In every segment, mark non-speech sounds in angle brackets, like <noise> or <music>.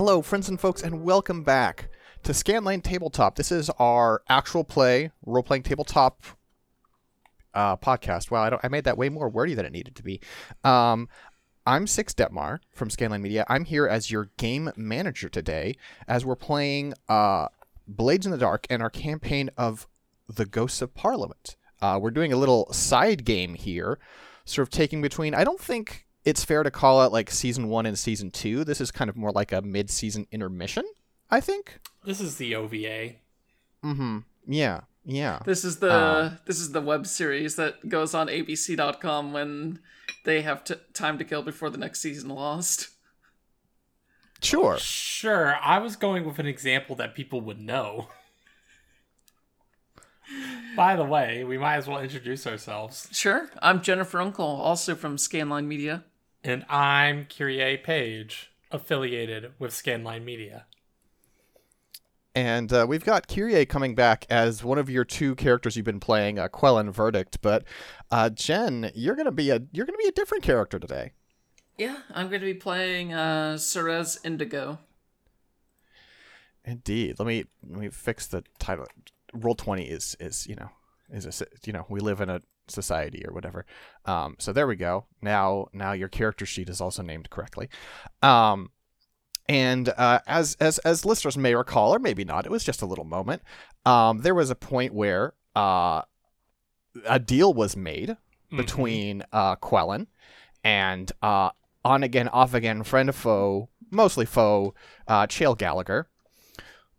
Hello, friends and folks, and welcome back to Scanline Tabletop. This is our actual play role playing tabletop uh, podcast. Wow, I, I made that way more wordy than it needed to be. Um, I'm Six Dettmar from Scanline Media. I'm here as your game manager today, as we're playing uh, Blades in the Dark and our campaign of The Ghosts of Parliament. Uh, we're doing a little side game here, sort of taking between. I don't think it's fair to call it like season one and season two. This is kind of more like a mid season intermission, I think. This is the OVA. Mm hmm. Yeah. Yeah. This is the Uh. this is the web series that goes on ABC.com when they have t- time to kill before the next season lost. Sure. Sure, I was going with an example that people would know. By the way, we might as well introduce ourselves. Sure, I'm Jennifer Uncle, also from Scanline Media. And I'm Kyrie Page, affiliated with Scanline Media. And uh, we've got Kyrie coming back as one of your two characters you've been playing, uh, Quellen Verdict. But uh, Jen, you're gonna be a you're gonna be a different character today. Yeah, I'm going to be playing uh, Cerez Indigo. Indeed. Let me let me fix the title. Roll twenty is is you know is a s- you know we live in a society or whatever. Um, so there we go. Now now your character sheet is also named correctly. Um, and uh, as as as listeners may recall, or maybe not, it was just a little moment. Um, there was a point where uh, a deal was made between uh, Quellen and uh, on again, off again, friend of foe, mostly foe, uh, Chael Gallagher,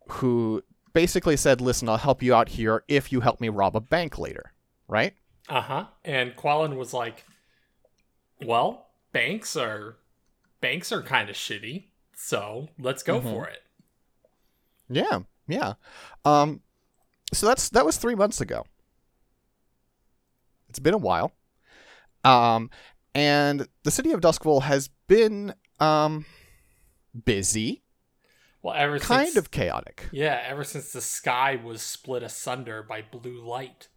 who basically said, "Listen, I'll help you out here if you help me rob a bank later." Right? Uh huh. And Quellen was like, "Well, banks are banks are kind of shitty, so let's go for it." Yeah, yeah. Um, so that's that was three months ago. It's been a while. Um, and the city of Duskvol has been um busy, Well, ever kind since, of chaotic. yeah, ever since the sky was split asunder by blue light.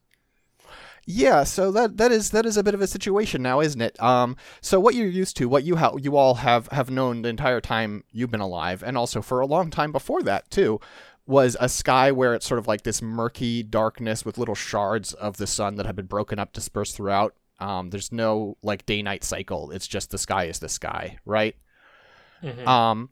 Yeah, so that that is that is a bit of a situation now, isn't it? Um, so what you're used to, what you ha- you all have have known the entire time you've been alive, and also for a long time before that too, was a sky where it's sort of like this murky darkness with little shards of the sun that have been broken up, dispersed throughout. Um, there's no like day night cycle. It's just the sky is the sky, right? Mhm. Um,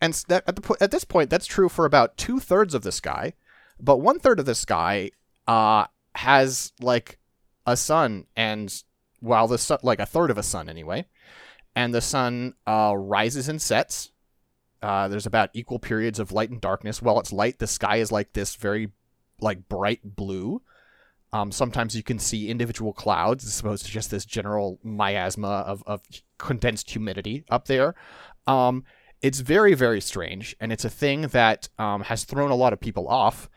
and that, at the po- at this point, that's true for about two thirds of the sky, but one third of the sky uh has like a sun, and while the sun, like a third of a sun anyway, and the sun uh rises and sets. Uh, there's about equal periods of light and darkness. While it's light, the sky is like this very like bright blue. Um, sometimes you can see individual clouds as opposed to just this general miasma of, of condensed humidity up there. Um, it's very, very strange, and it's a thing that um, has thrown a lot of people off.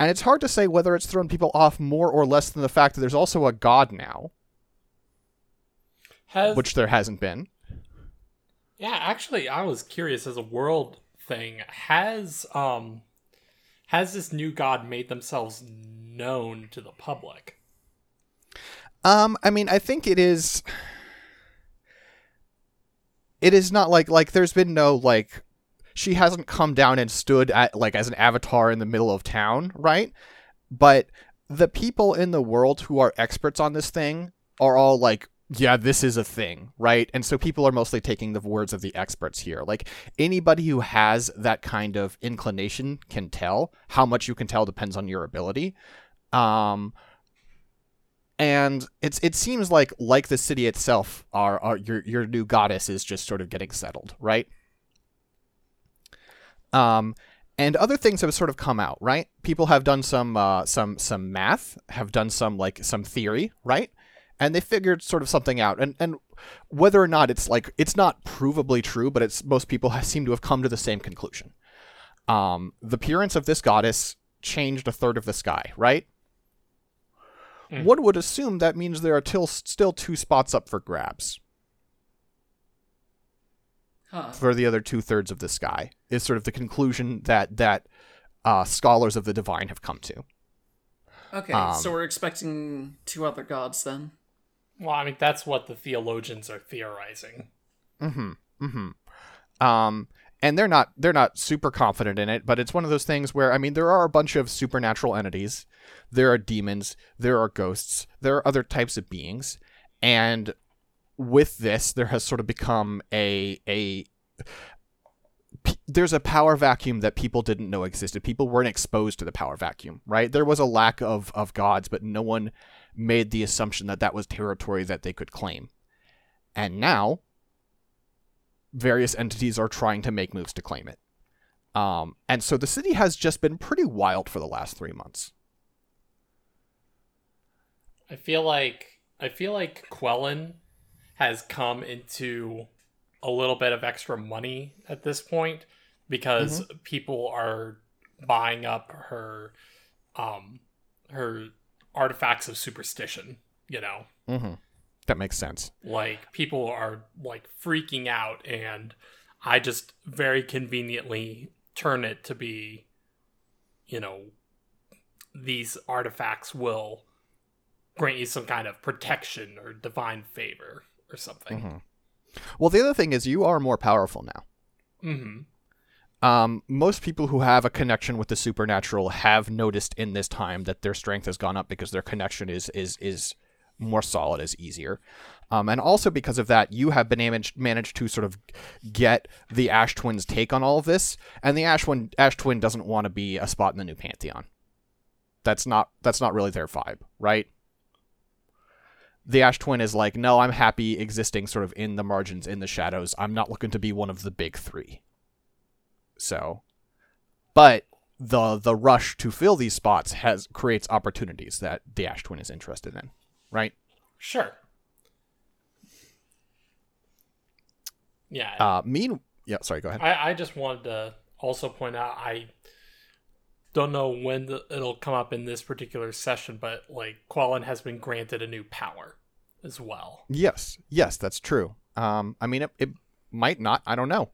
And it's hard to say whether it's thrown people off more or less than the fact that there's also a god now, Has which there hasn't been. Yeah, actually, I was curious as a world thing. Has um has this new god made themselves known to the public? Um, I mean, I think it is. It is not like like there's been no like she hasn't come down and stood at like as an avatar in the middle of town, right? But the people in the world who are experts on this thing are all like, yeah, this is a thing, right? And so people are mostly taking the words of the experts here. Like anybody who has that kind of inclination can tell. How much you can tell depends on your ability. Um, and it's it seems like like the city itself our, our your your new goddess is just sort of getting settled right um and other things have sort of come out right? People have done some uh some some math have done some like some theory right? And they figured sort of something out. And and whether or not it's like it's not provably true but it's most people have, seem to have come to the same conclusion. Um the appearance of this goddess changed a third of the sky right? Mm. one would assume that means there are till, still two spots up for grabs Huh. for the other two thirds of the sky. Is sort of the conclusion that that uh, scholars of the divine have come to. Okay, Um, so we're expecting two other gods then. Well, I mean, that's what the theologians are theorizing. Mm-hmm. Mm-hmm. Um, and they're not they're not super confident in it, but it's one of those things where I mean there are a bunch of supernatural entities, there are demons, there are ghosts, there are other types of beings, and with this there has sort of become a a p- there's a power vacuum that people didn't know existed. People weren't exposed to the power vacuum, right? There was a lack of of gods, but no one made the assumption that that was territory that they could claim. And now various entities are trying to make moves to claim it. Um, and so the city has just been pretty wild for the last three months. I feel like I feel like Quellen has come into a little bit of extra money at this point because people are buying up her um her artifacts of superstition, you know. Mm-hmm. That makes sense. Like people are like freaking out and I just very conveniently turn it to be you know these artifacts will grant you some kind of protection or divine favor or something. Mhm. Well, the other thing is you are more powerful now. Mhm. Um, most people who have a connection with the supernatural have noticed in this time that their strength has gone up because their connection is is is more solid, is easier, um, and also because of that, you have been managed managed to sort of get the Ash Twins' take on all of this, and the Ash Twin Ash Twin doesn't want to be a spot in the new pantheon. That's not that's not really their vibe, right? The Ash Twin is like, no, I'm happy existing sort of in the margins, in the shadows. I'm not looking to be one of the big three. So, but the the rush to fill these spots has creates opportunities that the Ash Twin is interested in, right? Sure. Yeah. Uh, mean, yeah. Sorry, go ahead. I, I just wanted to also point out I don't know when the, it'll come up in this particular session, but like Quellen has been granted a new power as well. Yes, yes, that's true. Um, I mean, it, it might not. I don't know.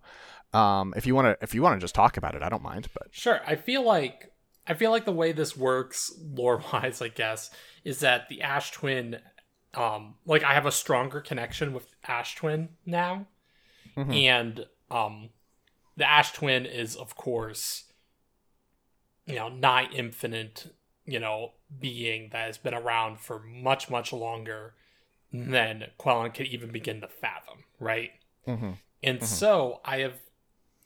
Um, if you want to, if you want to just talk about it, I don't mind. But Sure. I feel like I feel like the way this works lore wise, I guess, is that the Ash Twin um like I have a stronger connection with Ash Twin now. Mhm. And um the Ash Twin is of course you know, nigh infinite, you know, being that has been around for much, much longer than Quellen could even begin to fathom, right? mm-hmm. And so I have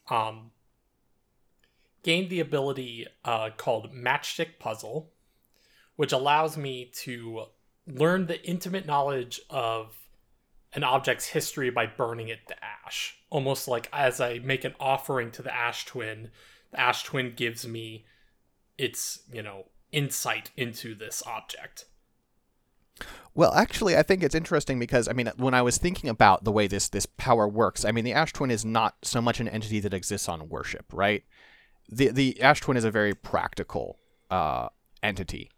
um gained the ability uh called Matchstick Puzzle, which allows me to learn the intimate knowledge of an object's history by burning it to ash. Almost like as I make an offering to the Ash Twin, the Ash Twin gives me its, you know, insight into this object. Well, actually, I think it's interesting because I mean, when I was thinking about the way this this power works, I mean, the Ash Twin is not so much an entity that exists on worship, right? The the Ash Twin is a very practical uh, entity,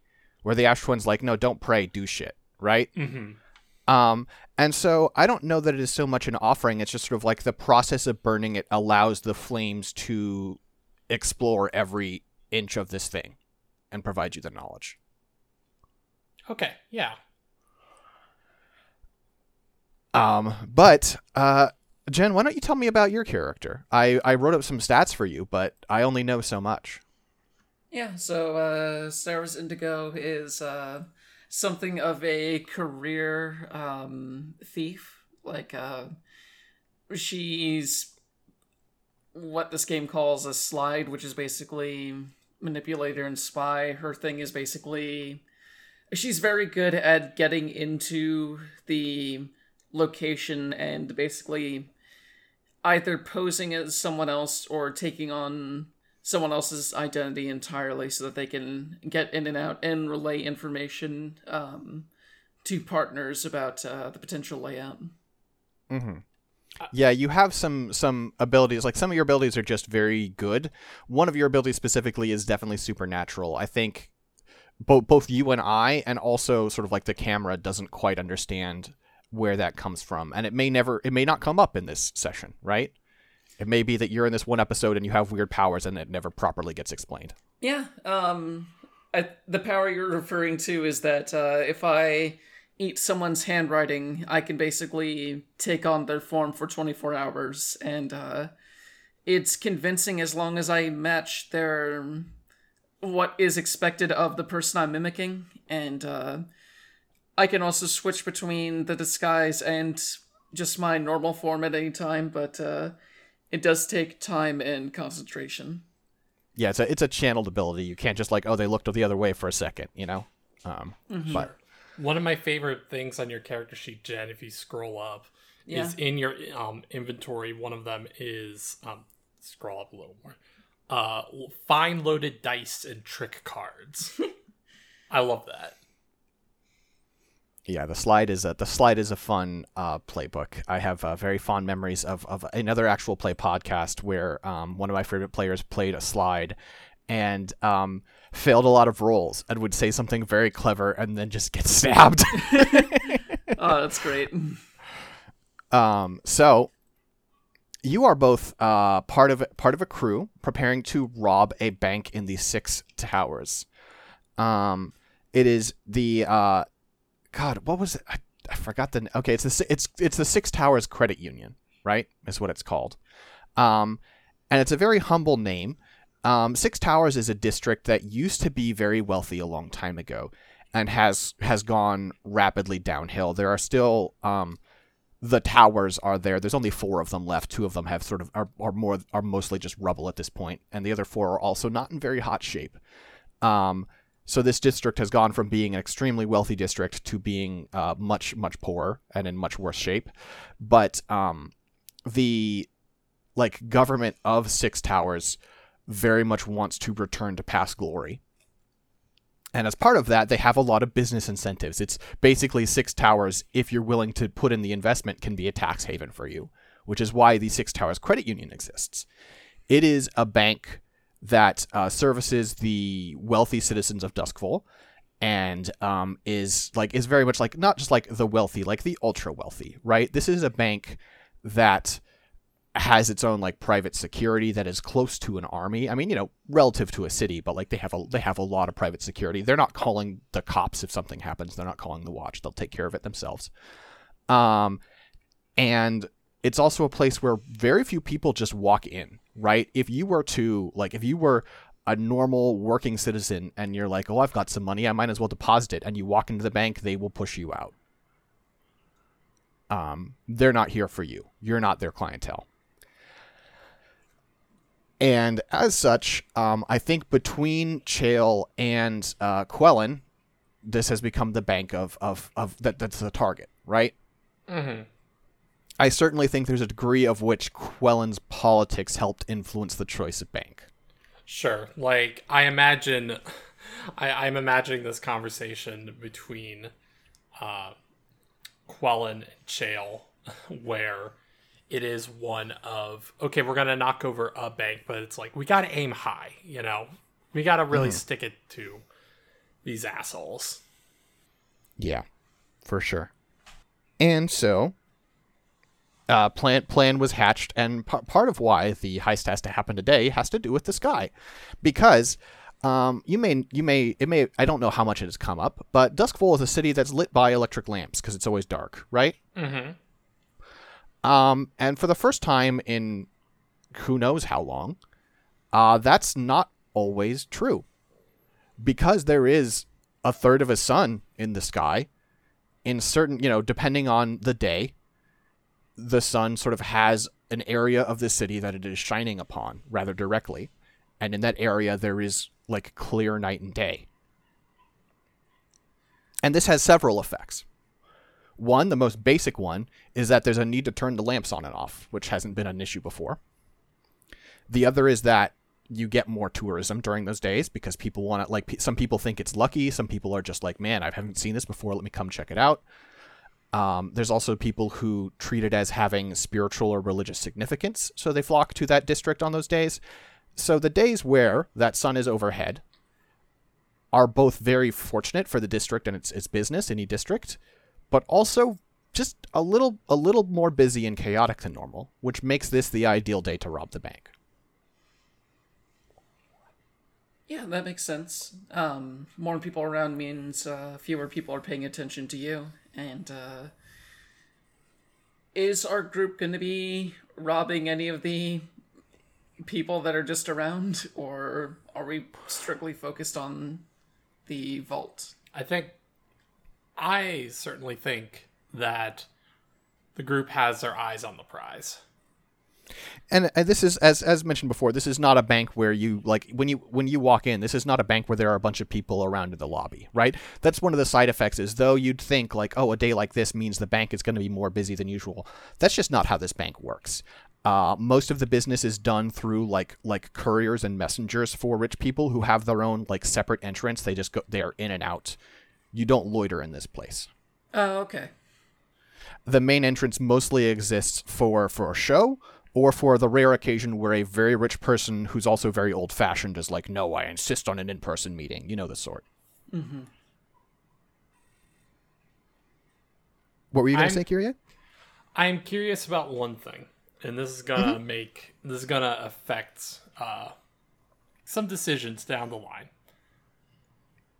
where the Ash Twin's like, no, don't pray, do shit, right? Mm-hmm. Um, and so I don't know that it is so much an offering. It's just sort of like the process of burning it allows the flames to explore every inch of this thing and provide you the knowledge. Okay, yeah. Um, but uh, Jen, why don't you tell me about your character? I I wrote up some stats for you, but I only know so much. Yeah, so uh, Indigo is uh, something of a career um, thief. Like, uh, she's what this game calls a slide, which is basically manipulator and spy. Her thing is basically she's very good at getting into the location and basically either posing as someone else or taking on someone else's identity entirely so that they can get in and out and relay information um, to partners about uh, the potential layout. Mm-hmm. Yeah, you have some some abilities. Like some of your abilities are just very good. One of your abilities specifically is definitely supernatural. I think both both you and I, and also sort of like the camera, doesn't quite understand where that comes from, and it may never, it may not come up in this session, right? It may be that you're in this one episode and you have weird powers, and it never properly gets explained. Yeah, um, I, the power you're referring to is that uh, if I eat someone's handwriting, I can basically take on their form for 24 hours, and uh, it's convincing as long as I match their what is expected of the person I'm mimicking, and uh, I can also switch between the disguise and just my normal form at any time. But uh, it does take time and concentration. Yeah, it's a it's a channeled ability. You can't just like oh they looked the other way for a second, you know. Um, But One of my favorite things on your character sheet, Jen, if you scroll up, Yeah. is in your um, inventory. One of them is um, scroll up a little more. Uh, fine loaded dice and trick cards. <laughs> I love that. Yeah, the slide is a the slide is a fun uh, playbook. I have uh, very fond memories of, of another actual play podcast where um, one of my favorite players played a slide and um, failed a lot of rolls and would say something very clever and then just get <laughs> stabbed. <laughs> Oh, that's great. Um, so you are both uh, part of part of a crew preparing to rob a bank in the Six Towers. Um, it is the uh, God. What was it? I, I forgot the. Okay, it's the it's it's the Six Towers Credit Union, right? Is what it's called. Um, and it's a very humble name. Um, Six Towers is a district that used to be very wealthy a long time ago, and has has gone rapidly downhill. There are still um, the towers are there. There's only four of them left. Two of them have sort of are, are more are mostly just rubble at this point, and the other four are also not in very hot shape. Um, so this district has gone from being an extremely wealthy district to being uh, much much poorer and in much worse shape. But um, the like government of Six Towers very much wants to return to past glory. And as part of that, they have a lot of business incentives. It's basically Six Towers, if you're willing to put in the investment, can be a tax haven for you, which is why the Six Towers Credit Union exists. It is a bank that uh, services the wealthy citizens of Duskvol and um, is like is very much like not just like the wealthy, like the ultra wealthy, right? This is a bank that has its own like private security that is close to an army. I mean, you know, relative to a city, but like they have a they have a lot of private security. They're not calling the cops if something happens. They're not calling the watch. They'll take care of it themselves. Um, and it's also a place where very few people just walk in, right? If you were to like, if you were a normal working citizen and you're like, oh, I've got some money, I might as well deposit it, and you walk into the bank, they will push you out. Um, they're not here for you. You're not their clientele. And as such, um, I think between Chael and uh, Quellen, this has become the bank of of, of that that's the target, right? Mm-hmm. I certainly think there's a degree of which Quellen's politics helped influence the choice of bank. Sure. Like I imagine, I, I'm imagining this conversation between uh, Quellen and Chael, where it is one of okay, we're gonna knock over a bank, but it's like we gotta aim high. You know, we gotta really stick it to these assholes. Yeah, for sure. And so, uh, plan plan was hatched, and p- part of why the heist has to happen today has to do with the sky, because um, you may you may it may I don't know how much it has come up, but Duskvol is a city that's lit by electric lamps because it's always dark, right? Mm-hmm. Um, and for the first time in who knows how long, uh, that's not always true. Because there is a third of a sun in the sky, in certain, you know, depending on the day, the sun sort of has an area of the city that it is shining upon rather directly. And in that area, there is like clear night and day. And this has several effects. One, the most basic one, is that there's a need to turn the lamps on and off, which hasn't been an issue before. The other is that you get more tourism during those days because people want to, like, some people think it's lucky. Some people are just like, man, I haven't seen this before. Let me come check it out. Um, there's also people who treat it as having spiritual or religious significance, so they flock to that district on those days. So the days where that sun is overhead are both very fortunate for the district and its, its business, any district, but also just a little a little more busy and chaotic than normal, which makes this the ideal day to rob the bank. Yeah, that makes sense. Um, more people around means uh, fewer people are paying attention to you. And uh, is our group going to be robbing any of the people that are just around, or are we strictly focused on the vault? I think I certainly think that the group has their eyes on the prize. And, and this is as as mentioned before, this is not a bank where you like when you when you walk in, this is not a bank where there are a bunch of people around in the lobby, right? That's one of the side effects is though you'd think like, oh, a day like this means the bank is going to be more busy than usual. That's just not how this bank works. Uh, most of the business is done through like like couriers and messengers for rich people who have their own like separate entrance. They just go they are in and out. You don't loiter in this place. Oh, okay. The main entrance mostly exists for for a show or for the rare occasion where a very rich person who's also very old fashioned is like, no, I insist on an in person meeting. You know the sort. Mm-hmm. What were you going to say, Kyrie? I'm curious about one thing, and this is gonna mm-hmm. make this is gonna affect uh, some decisions down the line.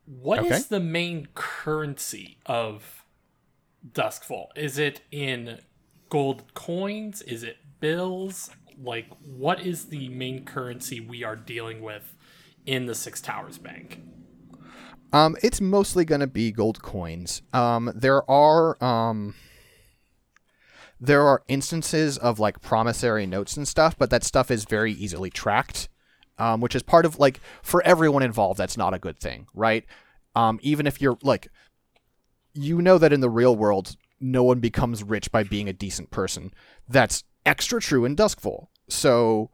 What okay. is the main currency of Duskvol? Is it in gold coins? Is it bills? Like, what is the main currency we are dealing with in the Six Towers Bank? Um, it's mostly going to be gold coins. Um, there are um, there are instances of like promissory notes and stuff, but that stuff is very easily tracked. Um, which is part of like for everyone involved, that's not a good thing, right? Um, even if you're like, you know that in the real world, no one becomes rich by being a decent person. That's extra true in Duskvol. So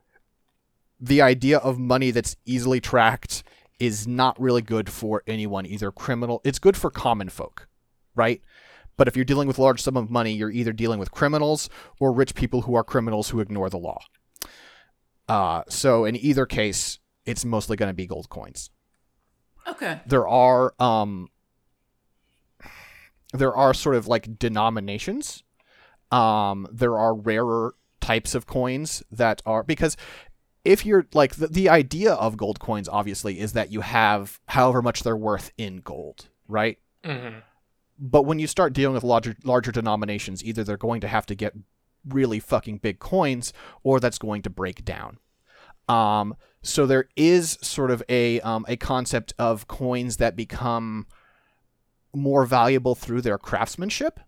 the idea of money that's easily tracked is not really good for anyone, either criminal. It's good for common folk, right? But if you're dealing with large sum of money, you're either dealing with criminals or rich people who are criminals who ignore the law. Uh, so in either case, it's mostly going to be gold coins. Okay. There are um, there are sort of like denominations. Um, there are rarer types of coins that are because if you're like the, the idea of gold coins obviously is that you have however much they're worth in gold right? Mm-hmm. but when you start dealing with larger larger denominations either they're going to have to get really fucking big coins or that's going to break down. Um, so there is sort of a um, a concept of coins that become more valuable through their craftsmanship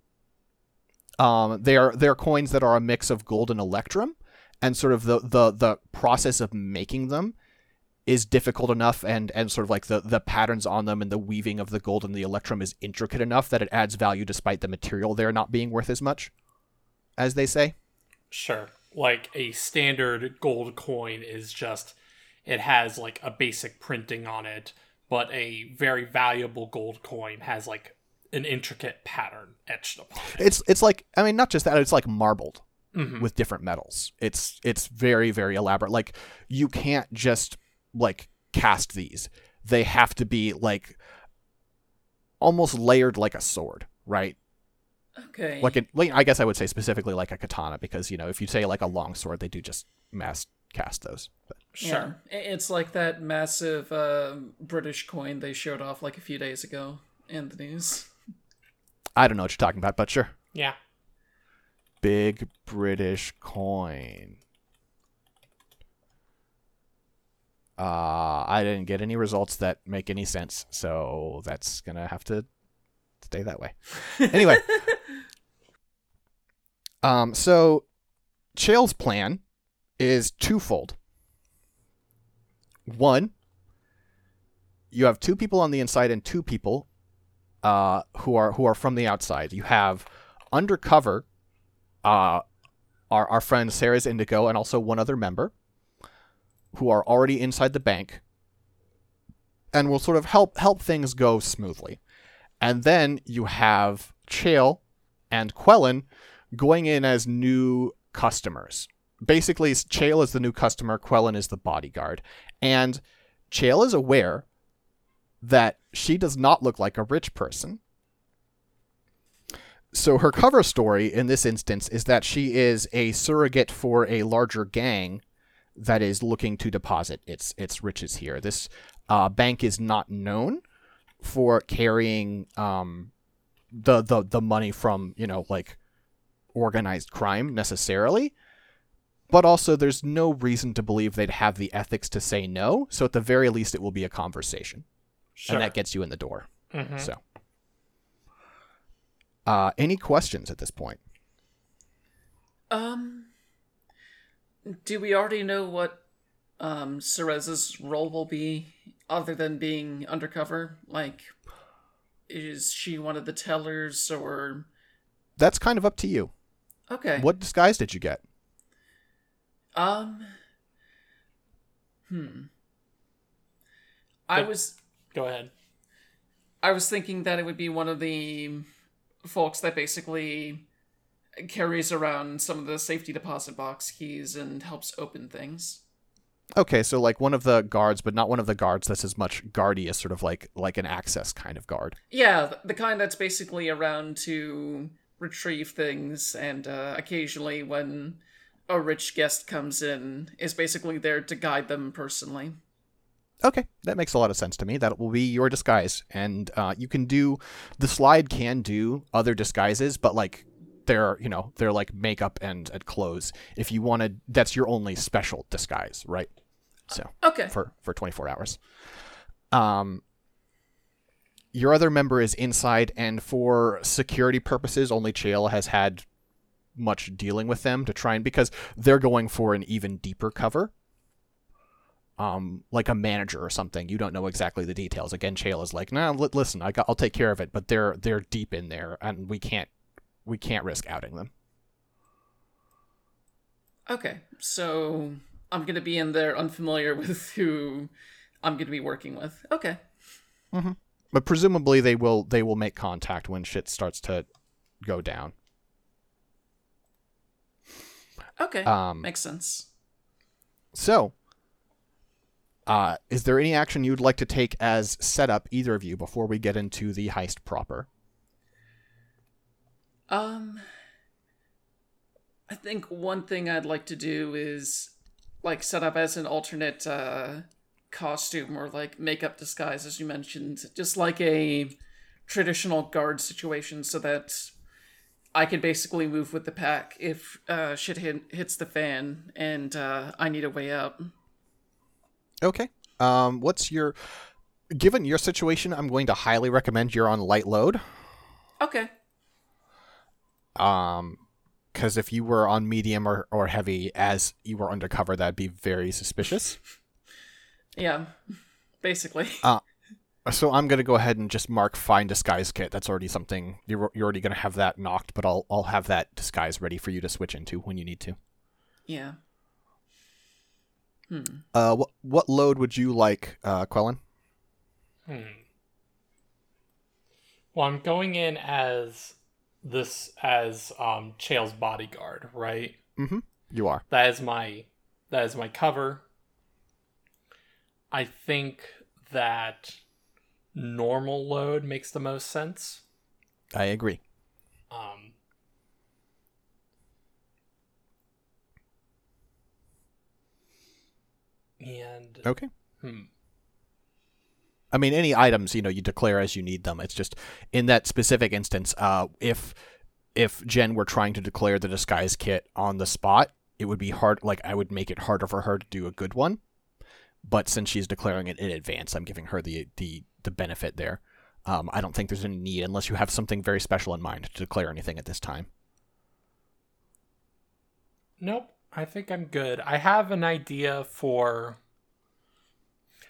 um, they're they're coins that are a mix of gold and electrum, and sort of the the the process of making them is difficult enough and and sort of like the the patterns on them and the weaving of the gold and the electrum is intricate enough that it adds value despite the material there not being worth as much as they say. Sure. Like a standard gold coin is just it has like a basic printing on it but a very valuable gold coin has like an intricate pattern etched upon it. It's it's like I mean not just that it's like marbled mm-hmm. with different metals. It's it's very very elaborate. Like you can't just like cast these. They have to be like almost layered like a sword, right? Okay. Like, it, like I guess I would say specifically like a katana because you know if you say like a long sword, they do just mass cast those. But. Sure. Yeah. It's like that massive uh, British coin they showed off like a few days ago in the news. I don't know what you're talking about, but sure. Yeah. Big British coin. Uh, I didn't get any results that make any sense, so that's gonna have to stay that way. <laughs> Anyway, um, so Chael's plan is twofold. One, you have two people on the inside and two people uh, who are who are from the outside. You have undercover, uh, our our friend Cerez Indigo, and also one other member, who are already inside the bank, and will sort of help help things go smoothly. And then you have Chael and Quellen going in as new customers. Basically, Chael is the new customer, Quellen is the bodyguard, and Chael is aware that she does not look like a rich person. So her cover story in this instance is that she is a surrogate for a larger gang that is looking to deposit its its riches here. This uh, bank is not known for carrying um, the the the money from you know like organized crime necessarily, but also there's no reason to believe they'd have the ethics to say no. So at the very least, it will be a conversation, Sure. and that gets you in the door. Mhm. So, uh, any questions at this point? Um, do we already know what um Cerez's role will be, other than being undercover? Like, is she one of the tellers, or That's kind of up to you. okay? What disguise did you get? Um. Hmm. I was Go ahead. I was thinking that it would be one of the folks that basically carries around some of the safety deposit box keys and helps open things. Okay, so like one of the guards, but not one of the guards that's as much guardy as sort of like like an access kind of guard. Yeah, the kind that's basically around to retrieve things and uh, occasionally when a rich guest comes in is basically there to guide them personally. Okay, that makes a lot of sense to me. That will be your disguise, and uh, you can do the slide can do other disguises, but like they're you know they're like makeup and and clothes. If you wanted, that's your only special disguise, right? So Okay. for for 24 hours. Um, your other member is inside, and for security purposes, only Chael has had much dealing with them to try and because they're going for an even deeper cover. Um, like a manager or something. You don't know exactly the details. Again, Chael is like, "Nah, li- listen, I got, I'll take care of it." But they're they're deep in there, and we can't we can't risk outing them. Okay. So I'm going to be in there unfamiliar <laughs> with who I'm going to be working with. Okay. But presumably they will they will make contact when shit starts to go down. Okay. Um, Makes sense. So, uh, is there any action you'd like to take as setup, either of you, before we get into the heist proper? Um, I think one thing I'd like to do is like set up as an alternate uh, costume or like makeup disguise, as you mentioned, just like a traditional guard situation, so that I can basically move with the pack if uh, shit hit, hits the fan and uh, I need a way out. Okay. Um, what's your given your situation? I'm going to highly recommend you're on light load. Okay. Um, because if you were on medium or, or heavy as you were undercover, that'd be very suspicious. <laughs> Yeah. Basically. So I'm gonna go ahead and just mark find disguise kit. That's already something you're you're already gonna have that knocked, but I'll I'll have that disguise ready for you to switch into when you need to. Yeah. Hmm. Uh, what what load would you like, uh, Quellen? Hmm. Well, I'm going in as this as um Chael's bodyguard, right? Mm-hmm. You are. That is my that is my cover. I think that normal load makes the most sense. I agree. Um and Okay. hmm. I mean, any items you know you declare as you need them. It's just in that specific instance, uh, if if Jen were trying to declare the disguise kit on the spot, it would be hard. Like I would make it harder for her to do a good one. But since she's declaring it in advance, I'm giving her the the the benefit there. Um, I don't think there's any need unless you have something very special in mind to declare anything at this time. Nope. I think I'm good. I have an idea for.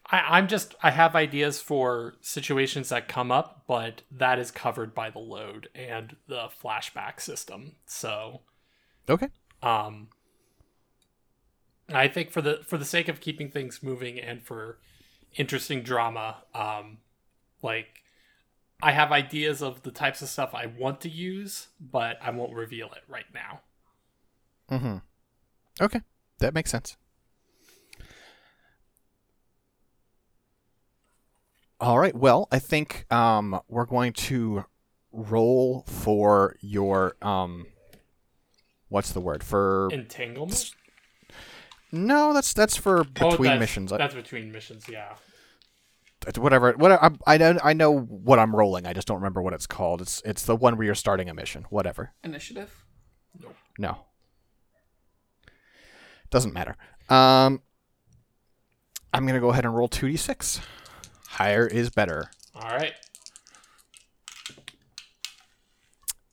I, I'm just. I have ideas for situations that come up, but that is covered by the load and the flashback system. So, Okay. um, I think for the for the sake of keeping things moving and for interesting drama, um, like I have ideas of the types of stuff I want to use, but I won't reveal it right now. Mm-hmm. Okay, that makes sense. All right. Well, I think um, we're going to roll for your um, what's the word for? Entanglement. no, that's that's for Oh, between that's- missions. That's between missions, yeah. It's whatever. Whatever. I, I know. I know what I'm rolling. I just don't remember what it's called. It's it's the one where you're starting a mission. Whatever. Initiative? No. Doesn't matter. Um, I'm gonna go ahead and roll two d six. Higher is better. All right.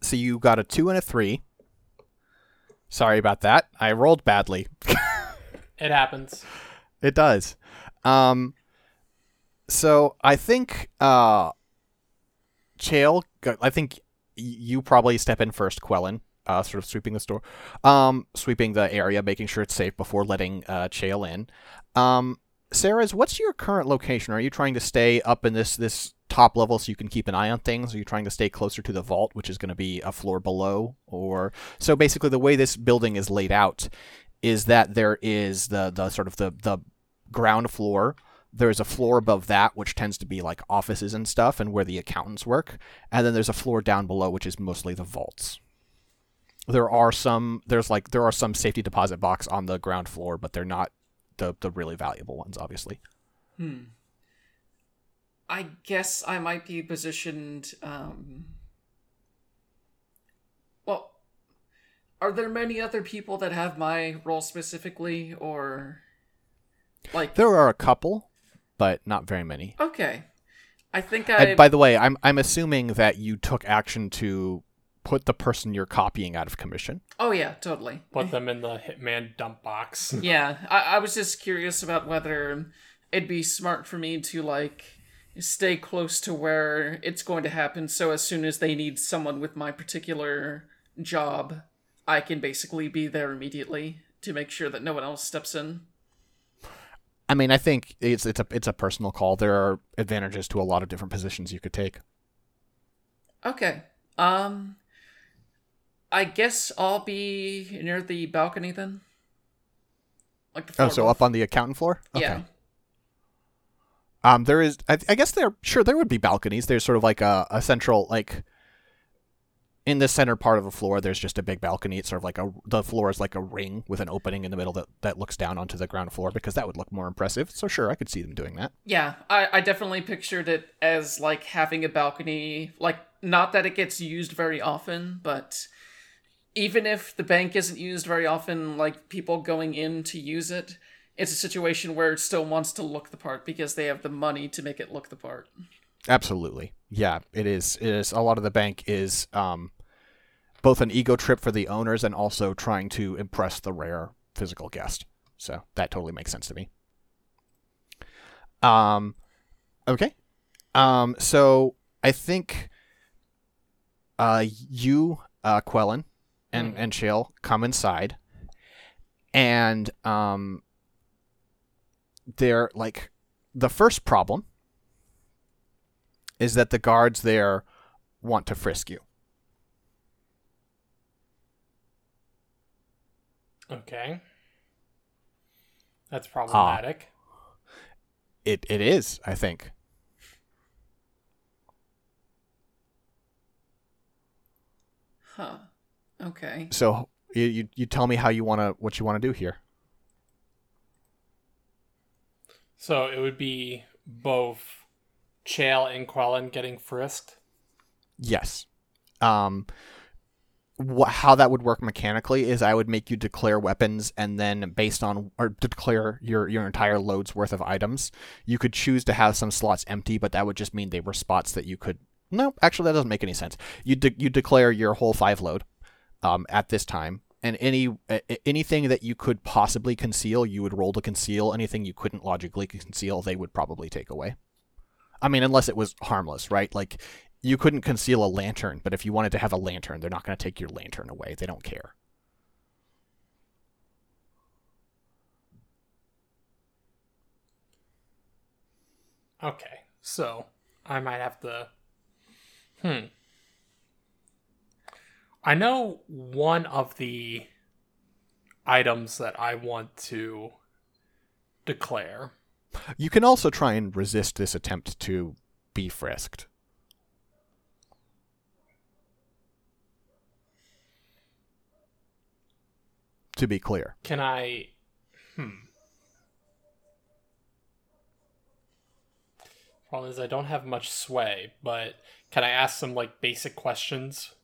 So you got a two and a three. Sorry about that. I rolled badly. <laughs> It happens. It does. Um, so I think uh, Chael. I think you probably step in first, Quellen. Uh, sort of sweeping the store, um, sweeping the area, making sure it's safe before letting uh, Chael in. Um, Cerez, what's your current location? Are you trying to stay up in this this top level so you can keep an eye on things? Are you trying to stay closer to the vault, which is going to be a floor below? Or so basically, the way this building is laid out is that there is the the sort of the the ground floor. There's a floor above that, which tends to be like offices and stuff, and where the accountants work. And then there's a floor down below, which is mostly the vaults. There are some. There's like there are some safety deposit box on the ground floor, but they're not the the really valuable ones, obviously. Hmm. I guess I might be positioned. Um... Well, are there many other people that have my role specifically, or like? There are a couple, but not very many. Okay, I think I. And by the way, I'm I'm assuming that you took action to put the person you're copying out of commission. oh yeah, totally. Put them in the hitman dump box. <laughs> Yeah, I, I was just curious about whether it'd be smart for me to like stay close to where it's going to happen so as soon as they need someone with my particular job, I can basically be there immediately to make sure that no one else steps in. I mean, I think it's it's a it's a personal call. There are advantages to a lot of different positions you could take. Okay. Um I guess I'll be near the balcony then. Like the Oh, so up on the accountant floor? Yeah. Um, there is. I, I guess there. Sure, there would be balconies. There's sort of like a, a central like. In the center part of the floor, there's just a big balcony. It's sort of like a the floor is like a ring with an opening in the middle that, that looks down onto the ground floor because that would look more impressive. So sure, I could see them doing that. Yeah, I, I definitely pictured it as like having a balcony. Like, not that it gets used very often, but even if the bank isn't used very often, like people going in to use it, it's a situation where it still wants to look the part because they have the money to make it look the part. Absolutely. Yeah, it is. It is. A lot of the bank is um, both an ego trip for the owners and also trying to impress the rare physical guest. So that totally makes sense to me. Um, okay. Um, so I think uh, you, uh, Quellen, and Mhm. and Chael come inside, and um, they're like the first problem is that the guards there want to frisk you. Okay. That's problematic. It it is, I think. Huh. Okay. So you you, you tell me how you want to what you want to do here. So it would be both Chael and Quellen getting frisked. Yes. Um wh- how that would work mechanically is I would make you declare weapons and then based on or declare your your entire load's worth of items, you could choose to have some slots empty, but that would just mean they were spots that you could No, actually that doesn't make any sense. You de- you declare your whole 5 load um at this time and any anything that you could possibly conceal, you would roll to conceal. Anything you couldn't logically conceal, they would probably take away. I mean, unless it was harmless, right? Like you couldn't conceal a lantern, but if you wanted to have a lantern, they're not going to take your lantern away. They don't care. Okay. So I might have to. Hmm. I know one of the items that I want to declare. You can also try and resist this attempt to be frisked. To be clear. Can I? Hmm. Problem is, I don't have much sway, but can I ask some like basic questions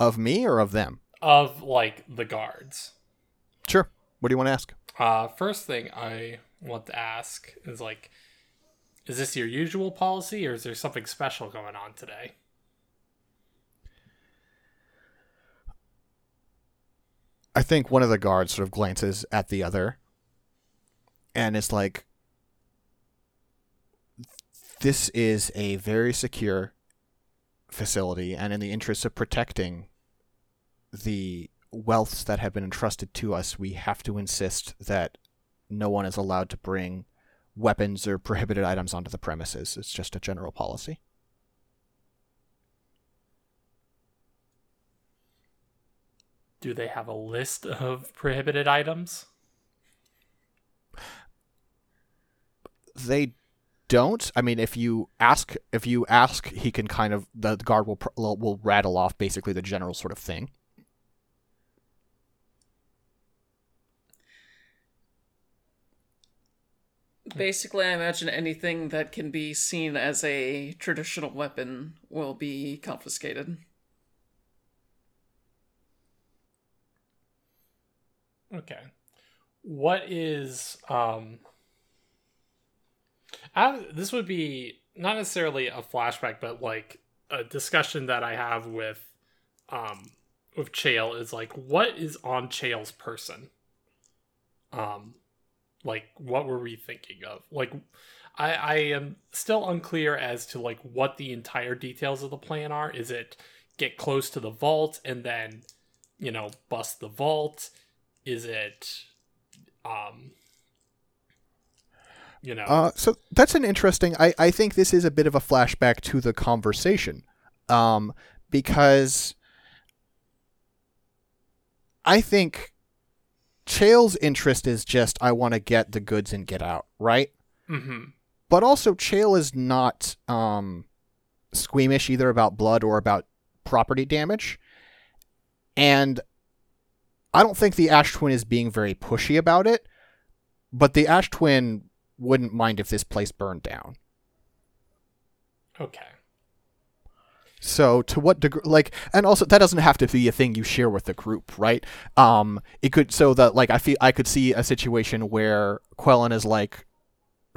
Of me or of them? of like the guards? Sure. What do you want to ask? Uh, first thing I want to ask is like, is this your usual policy, or is there something special going on today? I think one of the guards sort of glances at the other and it's like, This is a very secure facility, and in the interest of protecting the wealths that have been entrusted to us, we have to insist that no one is allowed to bring weapons or prohibited items onto the premises. It's just a general policy. Do they have a list of prohibited items? They don't. I mean, if you ask, if you ask, he can kind of the guard will will will rattle off basically the general sort of thing. Basically, I imagine anything that can be seen as a traditional weapon will be confiscated. Okay. What is um This would be not necessarily a flashback but like a discussion that I have with um with Chael is like what is on Chael's person? Um like what were we thinking of? Like I I am still unclear as to like what the entire details of the plan are. Is it get close to the vault and then you know bust the vault? is it um you know Uh, so that's an interesting. I, I think this is a bit of a flashback to the conversation, um, because I think Chael's interest is just I want to get the goods and get out, right? mhm. But also Chael is not um, squeamish either about blood or about property damage, and I don't think the Ash Twin is being very pushy about it. But the Ash Twin wouldn't mind if this place burned down. okay So to what degree like and also that doesn't have to be a thing you share with the group, right? Um it could so that like I feel I could see a situation where Quellen is like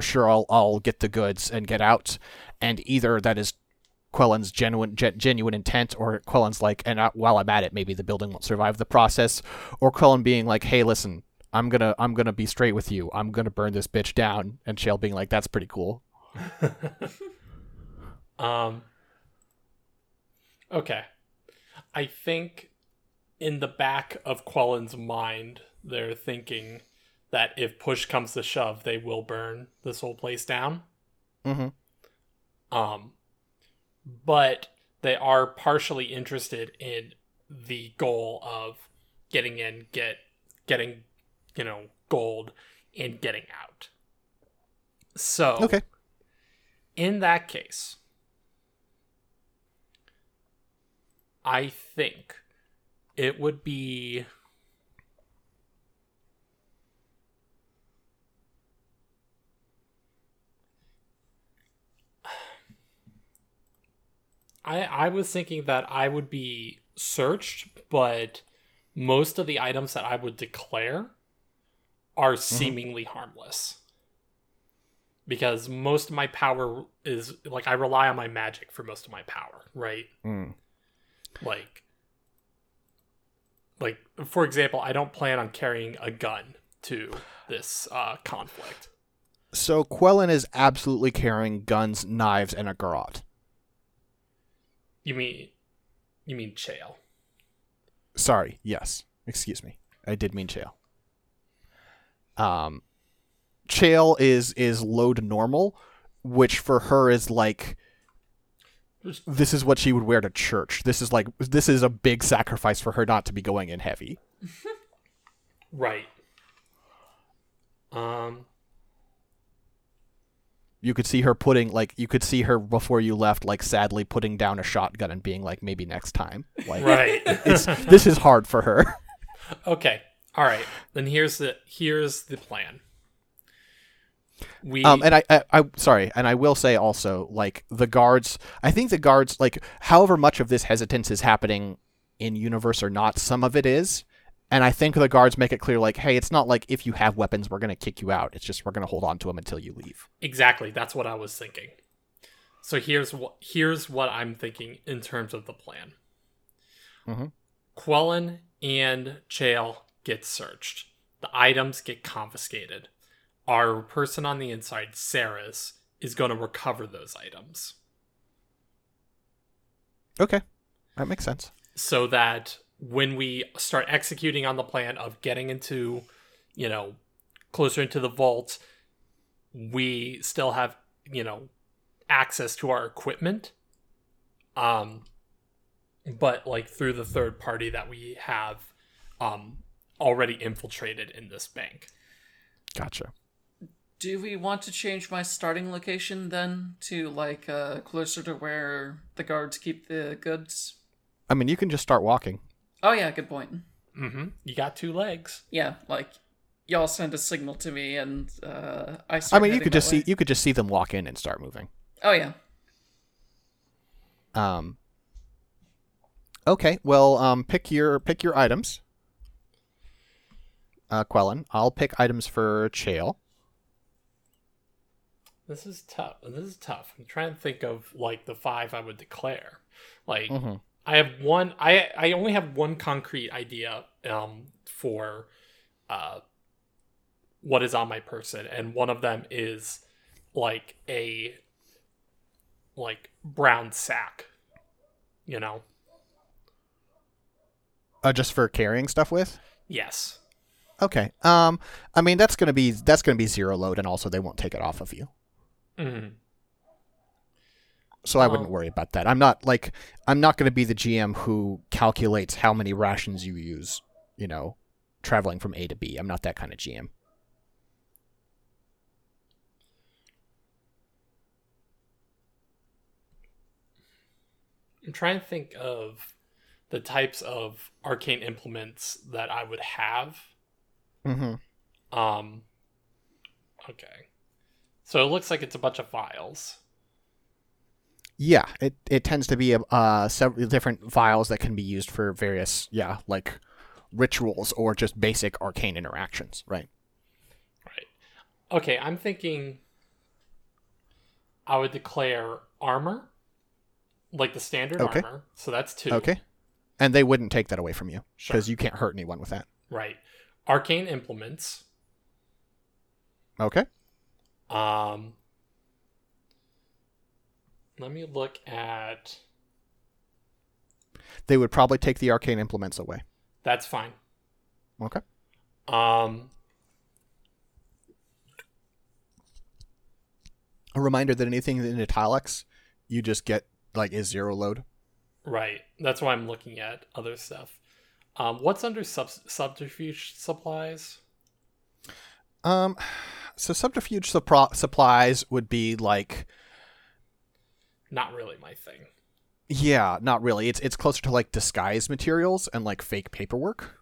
sure I'll I'll get the goods and get out and either that is Quellen's genuine gen- genuine intent or Quellen's like and uh, while I'm at it maybe the building won't survive the process or Quellen being like hey listen I'm to I'm to be straight with you. I'm to burn this bitch down and Chael being like that's pretty cool. <laughs> um okay i think in the back of quellen's mind they're thinking that if push comes to shove they will burn this whole place down Mhm. um but they are partially interested in the goal of getting in get getting you know gold and getting out so Okay. in that case i think it would be <sighs> I I was thinking that I would be searched, but most of the items that I would declare are seemingly harmless. Because most of my power is like I rely on my magic for most of my power, right? Mm. Like like for example, I don't plan on carrying a gun to this uh conflict. So Quellen is absolutely carrying guns, knives, and a garrote. You mean you mean Chael. Sorry, yes. Excuse me. I did mean Chael. Um Chael is is load normal, which for her is like this is what she would wear to church. This is like this is a big sacrifice for her not to be going in heavy. <laughs> Right. Um You could see her putting like you could see her before you left like sadly putting down a shotgun and being like maybe next time. Like right. it's this is hard for her. <laughs> Okay. All right. Then here's the here's the plan. We Um, and I, I, I, sorry, and I will say also, like the guards. I think the guards, like, however much of this hesitance is happening in universe or not, some of it is, And I think the guards make it clear, like, hey, it's not like if you have weapons, we're going to kick you out. It's just we're going to hold on to them until you leave. Exactly. That's what I was thinking. So here's what here's what I'm thinking in terms of the plan. Mhm. Quellen and Chael get searched. The items get confiscated. Our person on the inside, Saris, is going to recover those items Okay. That makes sense. so that when we start executing on the plan of getting into, you know, closer into the vault, we still have, you know, access to our equipment. Um but like through the third party that we have um already infiltrated in this bank. Gotcha. Do we want to change my starting location then to like uh closer to where the guards keep the goods? I mean, you can just start walking. Oh yeah, good point. Mm-hmm. You got two legs. Yeah, like y'all send a signal to me and uh I I mean, you could that just see you could just see them walk in and start moving. Oh yeah. Um. Okay, well, um, pick your pick your items. Uh, Quellen, I'll pick items for Chael. This is tough. This is tough. I'm trying to think of like the five I would declare. Like Mm-hmm. I have one. I I only have one concrete idea um for uh what is on my person, and one of them is like a like brown sack. You know. Uh, just for carrying stuff with. Yes. Okay. Um, I mean that's gonna be that's gonna be zero load, and also they won't take it off of you, Mhm. so I Oh. wouldn't worry about that. I'm not like I'm not gonna be the GM who calculates how many rations you use. You know, traveling from A to B. I'm not that kind of GM. I'm trying to think of the types of arcane implements that I would have. Mm-hmm. Um. Okay. So it looks like it's a bunch of files. Yeah, it, it tends to be uh several different vials that can be used for various yeah like rituals or just basic arcane interactions, right? Right. Okay, I'm thinking I would declare armor, like the standard Okay. armor. So that's two. Okay, and they wouldn't take that away from you Sure. because you can't hurt anyone with that. Right. Arcane implements. Okay, Um. Let me look at. they would probably take the arcane implements away. That's fine. Okay, Um. a reminder that anything in italics you just get like is zero load. Right. That's why I'm looking at other stuff. Um. What's under sub- subterfuge supplies? Um, so subterfuge supplies would be like Not really my thing. yeah, not really. It's it's closer to like disguise materials and like fake paperwork.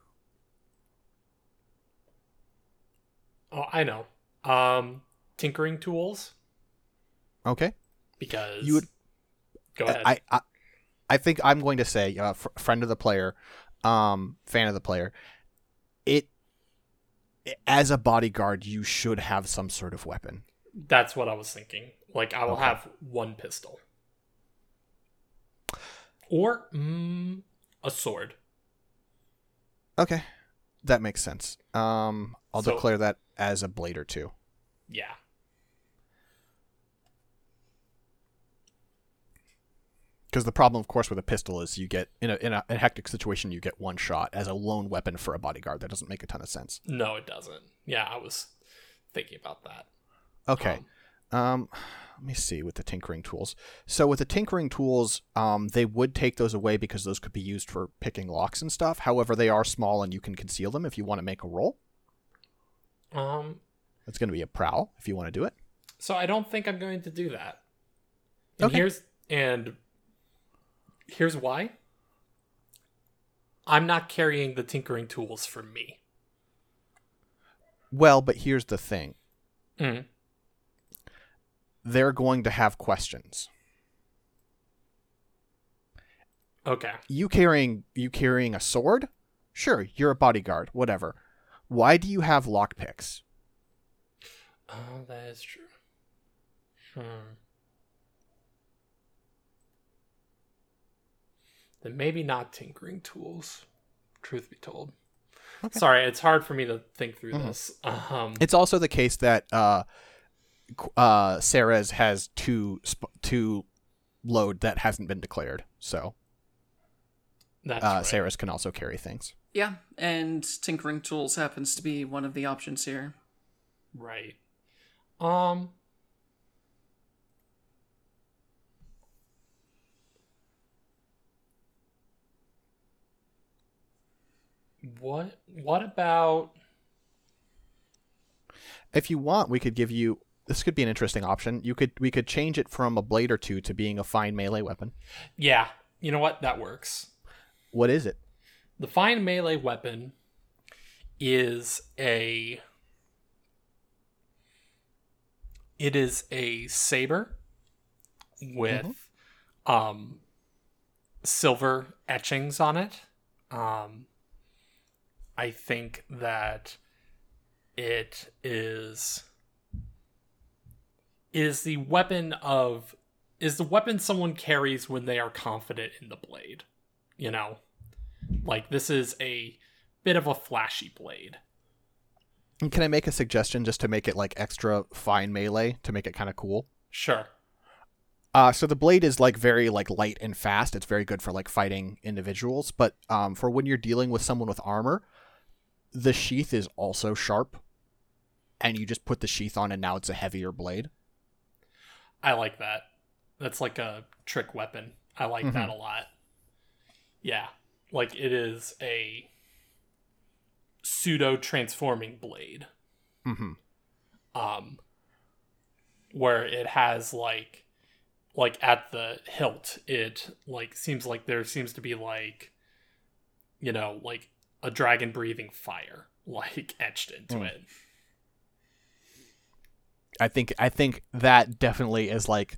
Oh, I know. Um. Tinkering tools Okay. because You would- go ahead. I, I I think I'm going to say, uh, fr- friend of the player, um, fan of the player, it as a bodyguard, you should have some sort of weapon. That's what I was thinking. Like I will Okay. have one pistol, or mm, a sword. Okay, that makes sense. Um, I'll So- declare that as a blade or two. Yeah. Because the problem, of course, with a pistol is you get in a in a, in a hectic situation, you get one shot as a lone weapon for a bodyguard. That doesn't make a ton of sense. No, it doesn't. Yeah, I was thinking about that. Okay. Um, Um, let me see with the tinkering tools. So with the tinkering tools, um, they would take those away because those could be used for picking locks and stuff. However, they are small and you can conceal them if you want to make a roll. um. It's going to be a prowl if you want to do it. So I don't think I'm going to do that. And Okay. here's and here's why. I'm not carrying the tinkering tools for me. Well, but here's the thing: Mm. they're going to have questions. Okay. You carrying you carrying a sword Sure, you're a bodyguard, whatever. Why do you have lockpicks? Oh, that is true. Hmm. Then maybe not tinkering tools. Truth be told. Okay. Sorry, it's hard for me to think through Mhm. this. Um, It's also the case that uh, uh, Saris has two sp- two load that hasn't been declared, so that's uh, right. Saris can also carry things. Yeah, and tinkering tools happens to be one of the options here. Right. Um. What? What about? If you want, we could give you. This could be an interesting option. You could we could change it from a blade or two to being a fine melee weapon. Yeah, you know what? That works. What is it? The fine melee weapon is a. It is a saber with um silver etchings on it. Um I think that it is is the weapon of is the weapon someone carries when they are confident in the blade. You know? Like this is a bit of a flashy blade. And can I make a suggestion just to make it like extra fine melee to make it kind of cool? Sure. Uh, so the blade is like very like light and fast. It's very good for like fighting individuals, but um, for when you're dealing with someone with armor, the sheath is also sharp, and you just put the sheath on, and now it's a heavier blade. I like that. That's like a trick weapon. I like that a lot. Yeah. Like it is a pseudo transforming blade. Mm-hmm. Um where it has like like at the hilt it like seems like there seems to be like you know like a dragon breathing fire <laughs> like etched into Mm. it. I think I think that definitely is like,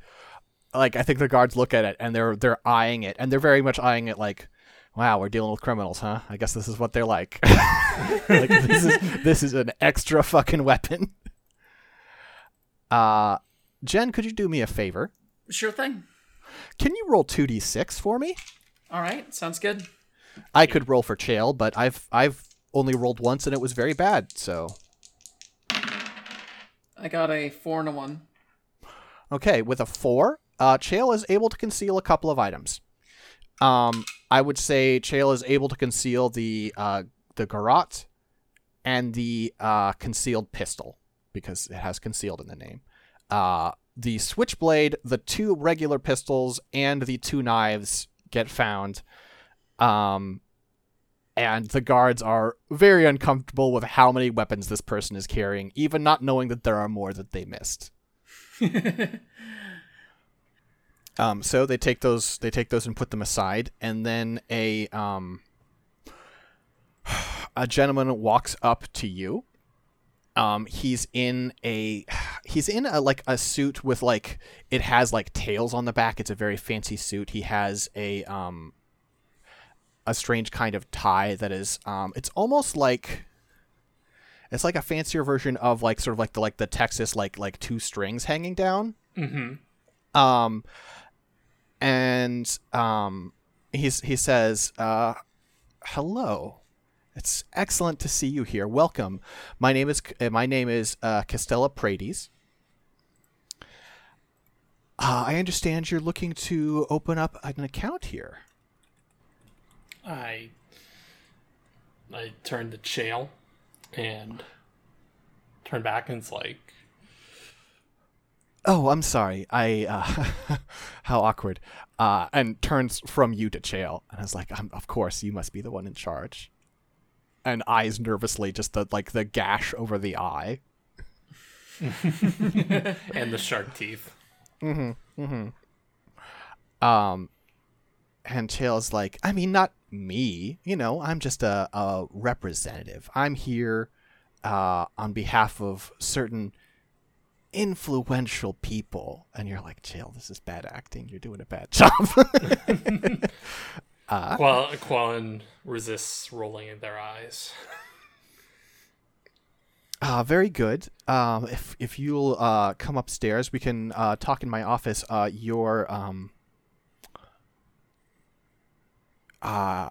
like I think the guards look at it and they're they're eyeing it, and they're very much eyeing it like, wow, we're dealing with criminals, huh? I guess this is what they're like. <laughs> like this is <laughs> this is an extra fucking weapon. Uh, Jen, could you do me a favor? Sure thing. Can you roll two d six for me? All right, sounds good. I could roll for Chael, but I've I've only rolled once and it was very bad. So I got a four and a one. okay, with a four, uh, Chael is able to conceal a couple of items. Um, I would say Chael is able to conceal the uh, the garrote and the uh, concealed pistol because it has concealed in the name. Uh, the switchblade, the two regular pistols, and the two knives get found. Um, and the guards are very uncomfortable with how many weapons this person is carrying, even not knowing that there are more that they missed. <laughs> Um, so they take those, they take those and put them aside, and then a um, <sighs> a gentleman walks up to you. Um, he's in a, <sighs> he's in a like a suit with like it has like tails on the back. It's a very fancy suit. He has a um, a strange kind of tie that is um, it's almost like. It's like a fancier version of like sort of like the like the Texas like like two strings hanging down. Mm-hmm. Um, and um, he's he says, uh, "Hello, it's excellent to see you here. Welcome. My name is uh, my name is uh, Castella Prades. Uh, I understand you're looking to open up an account here. I I turned to Chael and turned back and it's like Oh, I'm sorry. I uh, <laughs> how awkward. Uh, and turns from you to Chael, and I was like, I'm, "Of course, you must be the one in charge." And eyes nervously, just the like the gash over the eye. <laughs> and the shark teeth. Mm-hmm. Mm-hmm. Um, and Chael's like, I mean, not me. You know, I'm just a, a representative. I'm here uh, on behalf of certain influential people. And you're like, Chael, this is bad acting. You're doing a bad <laughs> job. <laughs> Uh, Qual- Quellen resists rolling in their eyes. Uh, very good. Um, if if you'll uh, come upstairs, we can uh, talk in my office. Uh, your um, uh,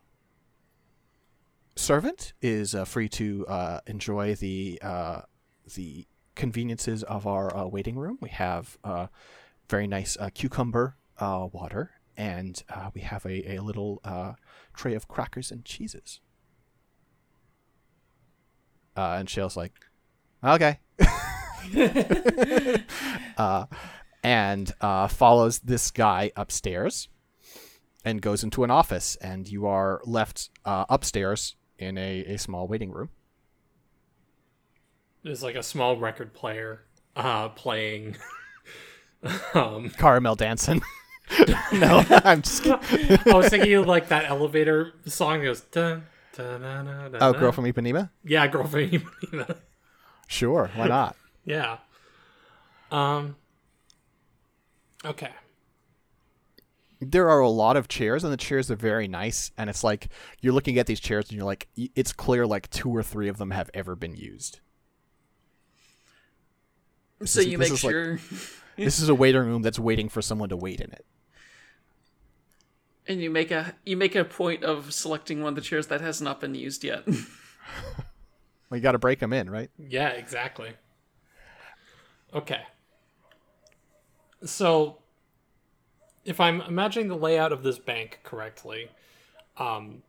servant is uh, free to uh, enjoy the uh, the conveniences of our uh, waiting room. We have uh, very nice uh, cucumber uh, water, and uh, we have a, a little uh, tray of crackers and cheeses. Uh, and Chael's like, okay. <laughs> <laughs> uh, and uh, follows this guy upstairs and goes into an office, and you are left uh, upstairs in a, a small waiting room. There's like a small record player uh, playing. <laughs> um, <laughs> Caramel dancing. <laughs> no, I'm just kidding. I was thinking of like that elevator song that goes. Dun, dun, dun, dun, dun, Oh. Girl from Ipanema? Yeah, girl from Ipanema. Sure, why not? Yeah. Um. Okay. There are a lot of chairs and the chairs are very nice and it's like you're looking at these chairs and you're like it's clear like two or three of them have ever been used so is- you make is like- sure, <laughs> this is a waiting room that's waiting for someone to wait in it and you make a you make a point of selecting one of the chairs that has not been used yet. <laughs> well you got to break them in right Yeah, exactly. Okay. So, if I'm imagining the layout of this bank correctly, um,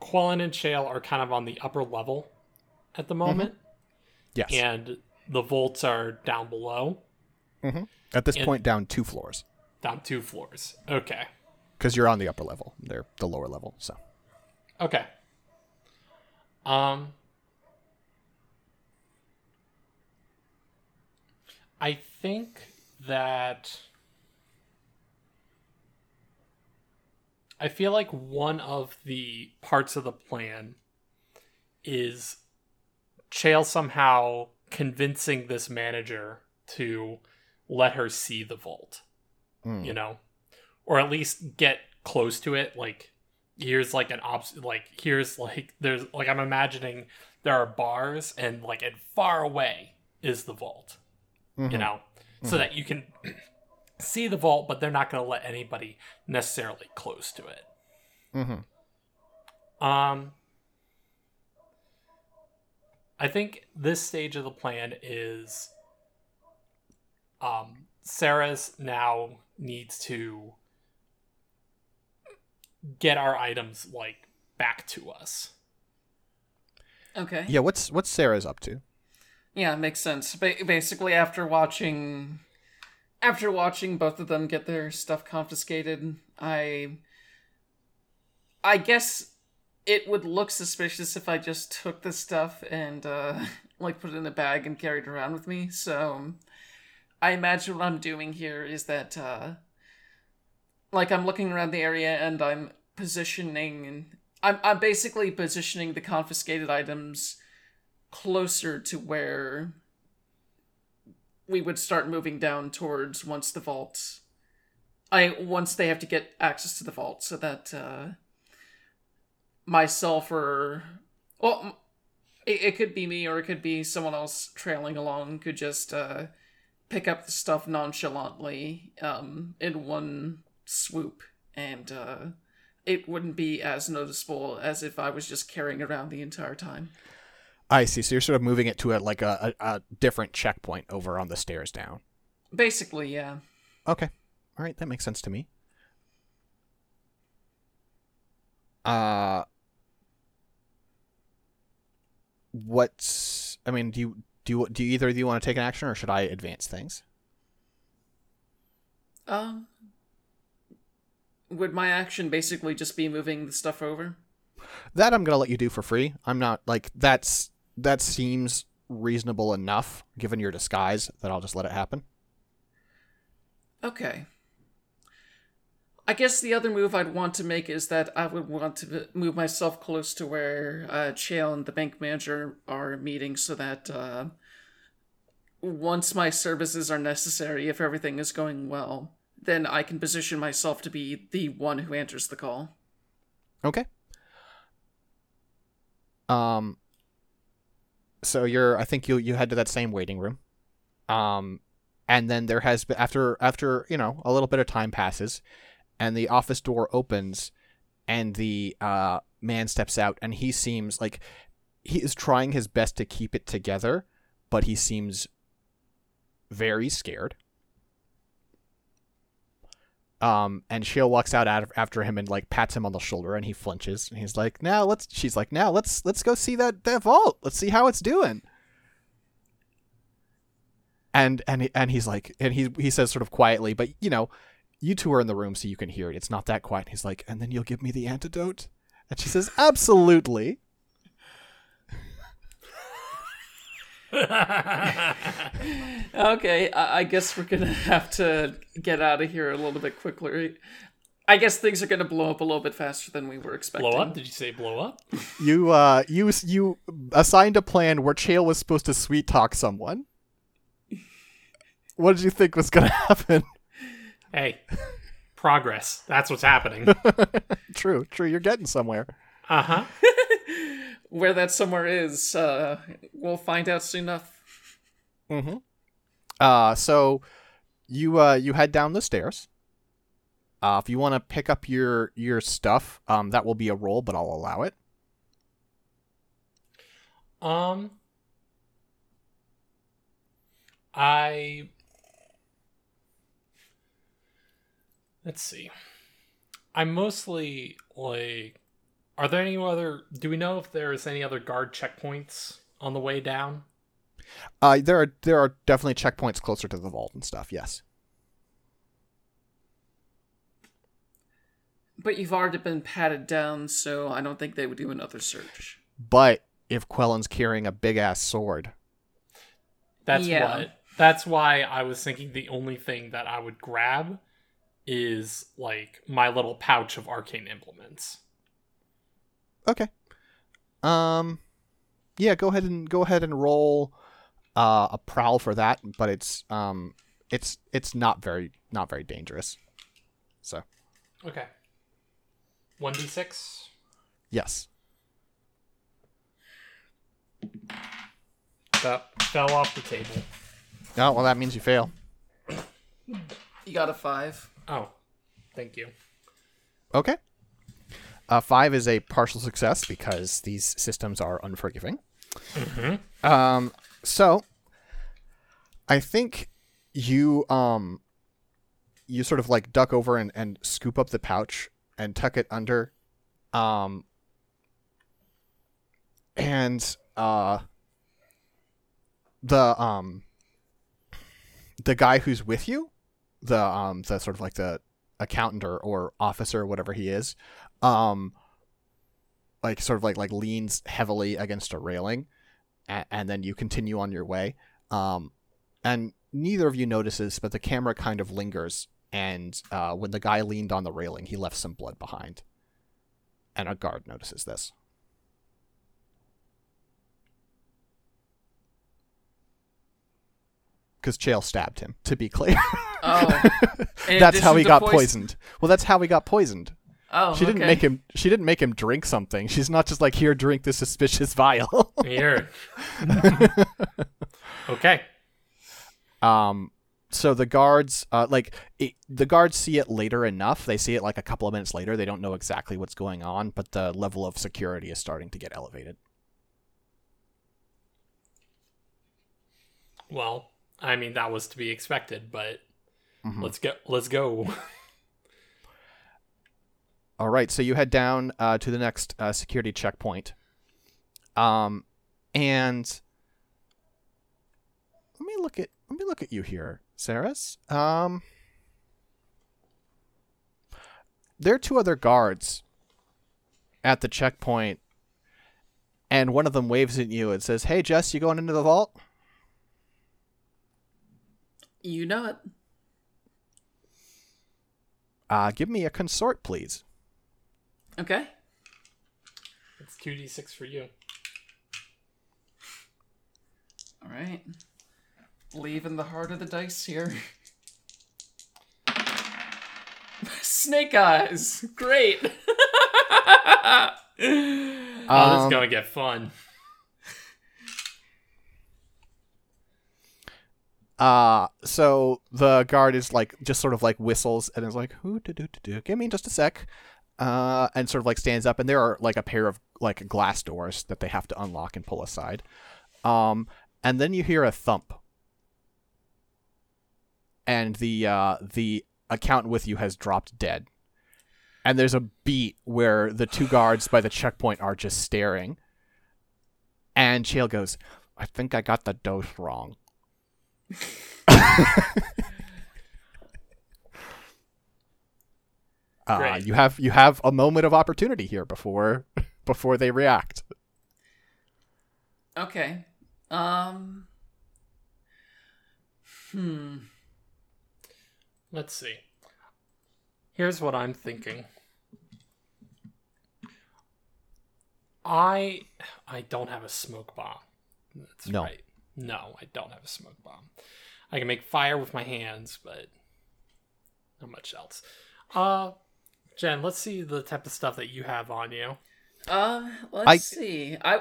Quellen and Chael are kind of on the upper level at the moment, yes. And the vaults are down below, at this and- point down two floors. Down two floors. Okay. because you're on the upper level. They're the lower level so. Okay. Um I think that I feel like one of the parts of the plan is Chael somehow convincing this manager to let her see the vault. Mm. You know? Or at least get close to it like here's like an obs like here's like there's like I'm imagining there are bars and like and far away is the vault. You know? So that you can see the vault, but they're not gonna let anybody necessarily close to it. Mhm. Um I think this stage of the plan is um Saris now needs to get our items like back to us. okay. yeah what's what's Saris up to Yeah, makes sense. Ba- basically, after watching, after watching both of them get their stuff confiscated, I, I guess it would look suspicious if I just took the stuff and uh, <laughs> like put it in a bag and carried it around with me. So, I imagine what I'm doing here is that, uh, like, I'm looking around the area and I'm positioning. I'm I'm basically positioning the confiscated items closer to where we would start moving down towards once the vault I once they have to get access to the vault so that uh myself or well it, it could be me or it could be someone else trailing along could just uh pick up the stuff nonchalantly um in one swoop and uh it wouldn't be as noticeable as if I was just carrying around the entire time. I see so you're sort of moving it to a like a, a, a different checkpoint over on the stairs down Basically, yeah. Okay. All right, that makes sense to me. Uh what's I mean, do you do you, do either of you want to take an action or should I advance things? Um, would my action basically just be moving the stuff over? That I'm going to let you do for free. I'm not like that's that seems reasonable enough given your disguise that I'll just let it happen. Okay. I guess the other move I'd want to make is that I would want to move myself close to where uh, Chael and the bank manager are meeting so that uh, once my services are necessary, if everything is going well, then I can position myself to be the one who answers the call. Okay. Um. So you're, I think you you head to that same waiting room, um, and then there has been after after you know a little bit of time passes, and the office door opens, and the uh man steps out, and he seems like he is trying his best to keep it together, but he seems very scared. Um, and Chael walks out after him and like pats him on the shoulder, and he flinches. And he's like, "Now let's." She's like, "Now let's let's go see that that vault. Let's see how it's doing." And and and he's like, and he he says sort of quietly, but you know, you two are in the room, so you can hear it. It's not that quiet. He's like, "And then you'll give me the antidote." And she says, "Absolutely." Okay, I, I guess we're gonna have to get out of here a little bit quickly. I guess things are gonna blow up a little bit faster than we were expecting. blow up? Did you say blow up? You uh you you assigned a plan where Chael was supposed to sweet talk someone. What did you think was gonna happen? Hey, progress. That's what's happening. <laughs> true, true. You're getting somewhere. Uh huh. <laughs> Where that somewhere is, uh, we'll find out soon enough. Mm-hmm. Uh, so you uh you head down the stairs. Uh, if you want to pick up your your stuff, um, that will be a roll, but I'll allow it. Um, I let's see. I'm mostly like, are there any other? Do we know if there's any other guard checkpoints on the way down? Uh, there are there are definitely checkpoints closer to the vault and stuff. Yes. But you've already been patted down, so I don't think they would do another search. But if Quellen's carrying a big ass sword, That's Yeah. what. That's why I was thinking the only thing that I would grab is like my little pouch of arcane implements. Okay. Um yeah, go ahead and go ahead and roll uh a prowl for that, but it's um it's it's not very not very dangerous. So, Okay. One d six. yes. That fell off the table. Oh, well that means you fail. You got a five. Oh, thank you. Okay. Uh 5 is a partial success because these systems are unforgiving. Um so I think you um you sort of like duck over and, and scoop up the pouch and tuck it under um and uh the um the guy who's with you the um the sort of like the accountant or, or officer or whatever he is um like sort of like like leans heavily against a railing and, and then you continue on your way. Um and neither of you notices but the camera kind of lingers and uh, when the guy leaned on the railing he left some blood behind. And a guard notices this. Because Chael stabbed him to be clear. Oh, <laughs> that's how he got poison- poisoned. Well that's how he got poisoned Oh, she didn't okay. make him she didn't make him drink something she's not just like here drink this suspicious <laughs> vial Here. <laughs> okay. um so the guards uh like it, the guards see it later enough they see it like a couple of minutes later they don't know exactly what's going on but the level of security is starting to get elevated Well, I mean that was to be expected, but Mhm. let's go. Let's <laughs> go. All right so you head down uh, to the next uh, security checkpoint. Um and let me look at let me look at you here Saris. Um there are two other guards at the checkpoint and one of them waves at you and says hey Jess you going into the vault? You know it. uh give me a consort please Okay. it's two d six for you. All right. Leaving the heart of the dice here. <laughs> Snake eyes. Great. <laughs> oh, this Um, is gonna get fun. Uh, so the guard is like just sort of like whistles and is like, "Who do do do do? Give me just a sec." Uh, and sort of like stands up, and there are like a pair of like glass doors that they have to unlock and pull aside. Um, and then you hear a thump, and the uh the accountant with you has dropped dead. And there's a beat where the two guards by the checkpoint are just staring. And Chael goes, "I think I got the dose wrong." <laughs> <laughs> uh, you have you have a moment of opportunity here before <laughs> before they react. Okay. Um. Hmm. Let's see. Here's what I'm thinking. I I don't have a smoke bomb. That's No. right. No, I don't have a smoke bomb. I can make fire with my hands, but not much else. Uh Jen, let's see the type of stuff that you have on you. Uh. Let's I- see. I.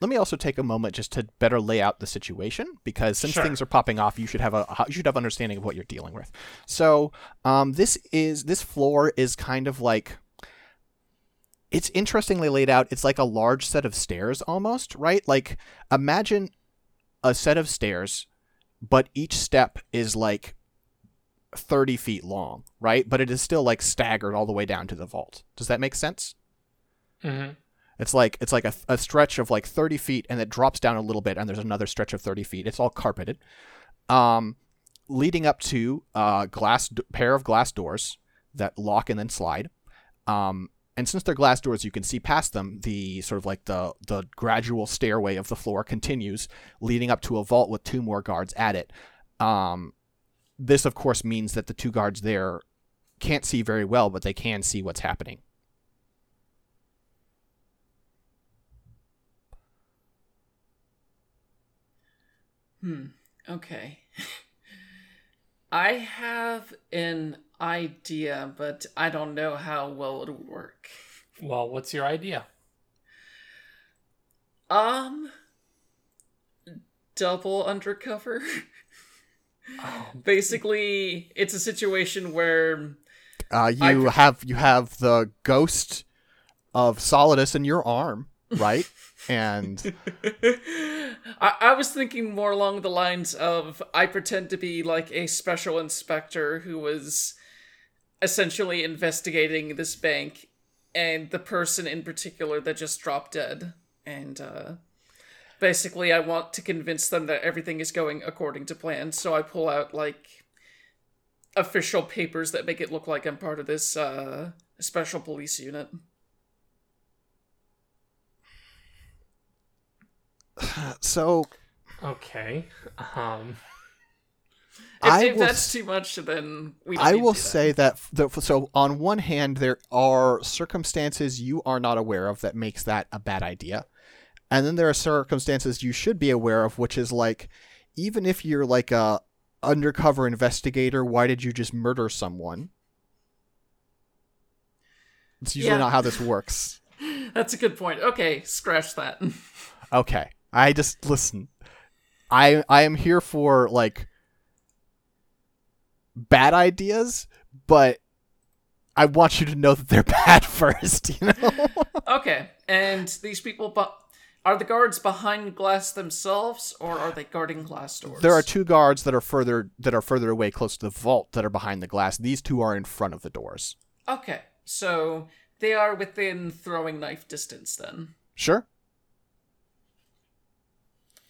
Let me also take a moment just to better lay out the situation because since Sure. things are popping off, you should have a you should have understanding of what you're dealing with. So, um, this is this floor is kind of like it's interestingly laid out. It's like a large set of stairs almost, right? Like imagine a set of stairs, but each step is like 30 feet long, right? But it is still like staggered all the way down to the vault. Does that make sense? Mm-hmm. It's like it's like a, a stretch of like 30 feet and it drops down a little bit and there's another stretch of 30 feet. It's all carpeted. Um, leading up to a glass d- pair of glass doors that lock and then slide. Um, and since they're glass doors, you can see past them. The sort of like the the gradual stairway of the floor continues, leading up to a vault with two more guards at it. Um, this, of course, means that the two guards there can't see very well, but they can see what's happening. Hmm. Okay. <laughs> I have an idea, but I don't know how well it would work. Well, what's your idea? Um. Double undercover. <laughs> <laughs> Basically, it's a situation where Uh, you pre- have you have the ghost of Solidus in your arm, right? <laughs> and I, I was thinking more along the lines of I pretend to be like a special inspector who was essentially investigating this bank and the person in particular that just dropped dead. And uh, basically, I want to convince them that everything is going according to plan. So I pull out like official papers that make it look like I'm part of this uh, special police unit. <sighs> so okay. Um, If, I if will that's s- too much, then we. Don't I will that. say that the, so on one hand there are circumstances you are not aware of that makes that a bad idea. And then there are circumstances you should be aware of which is like even if you're like a undercover investigator, why did you just murder someone? It's usually Yeah. not how this works. <laughs> That's a good point. Okay, scratch that. <laughs> Okay. I just listen. I I am here for like bad ideas, but I want you to know that they're <laughs> bad first, you know? okay, and these people, but are the guards behind glass themselves, or are they guarding glass doors? there are two guards that are further that are further away close to the vault that are behind the glass. These two are in front of the doors. Okay, so they are within throwing knife distance then. Sure.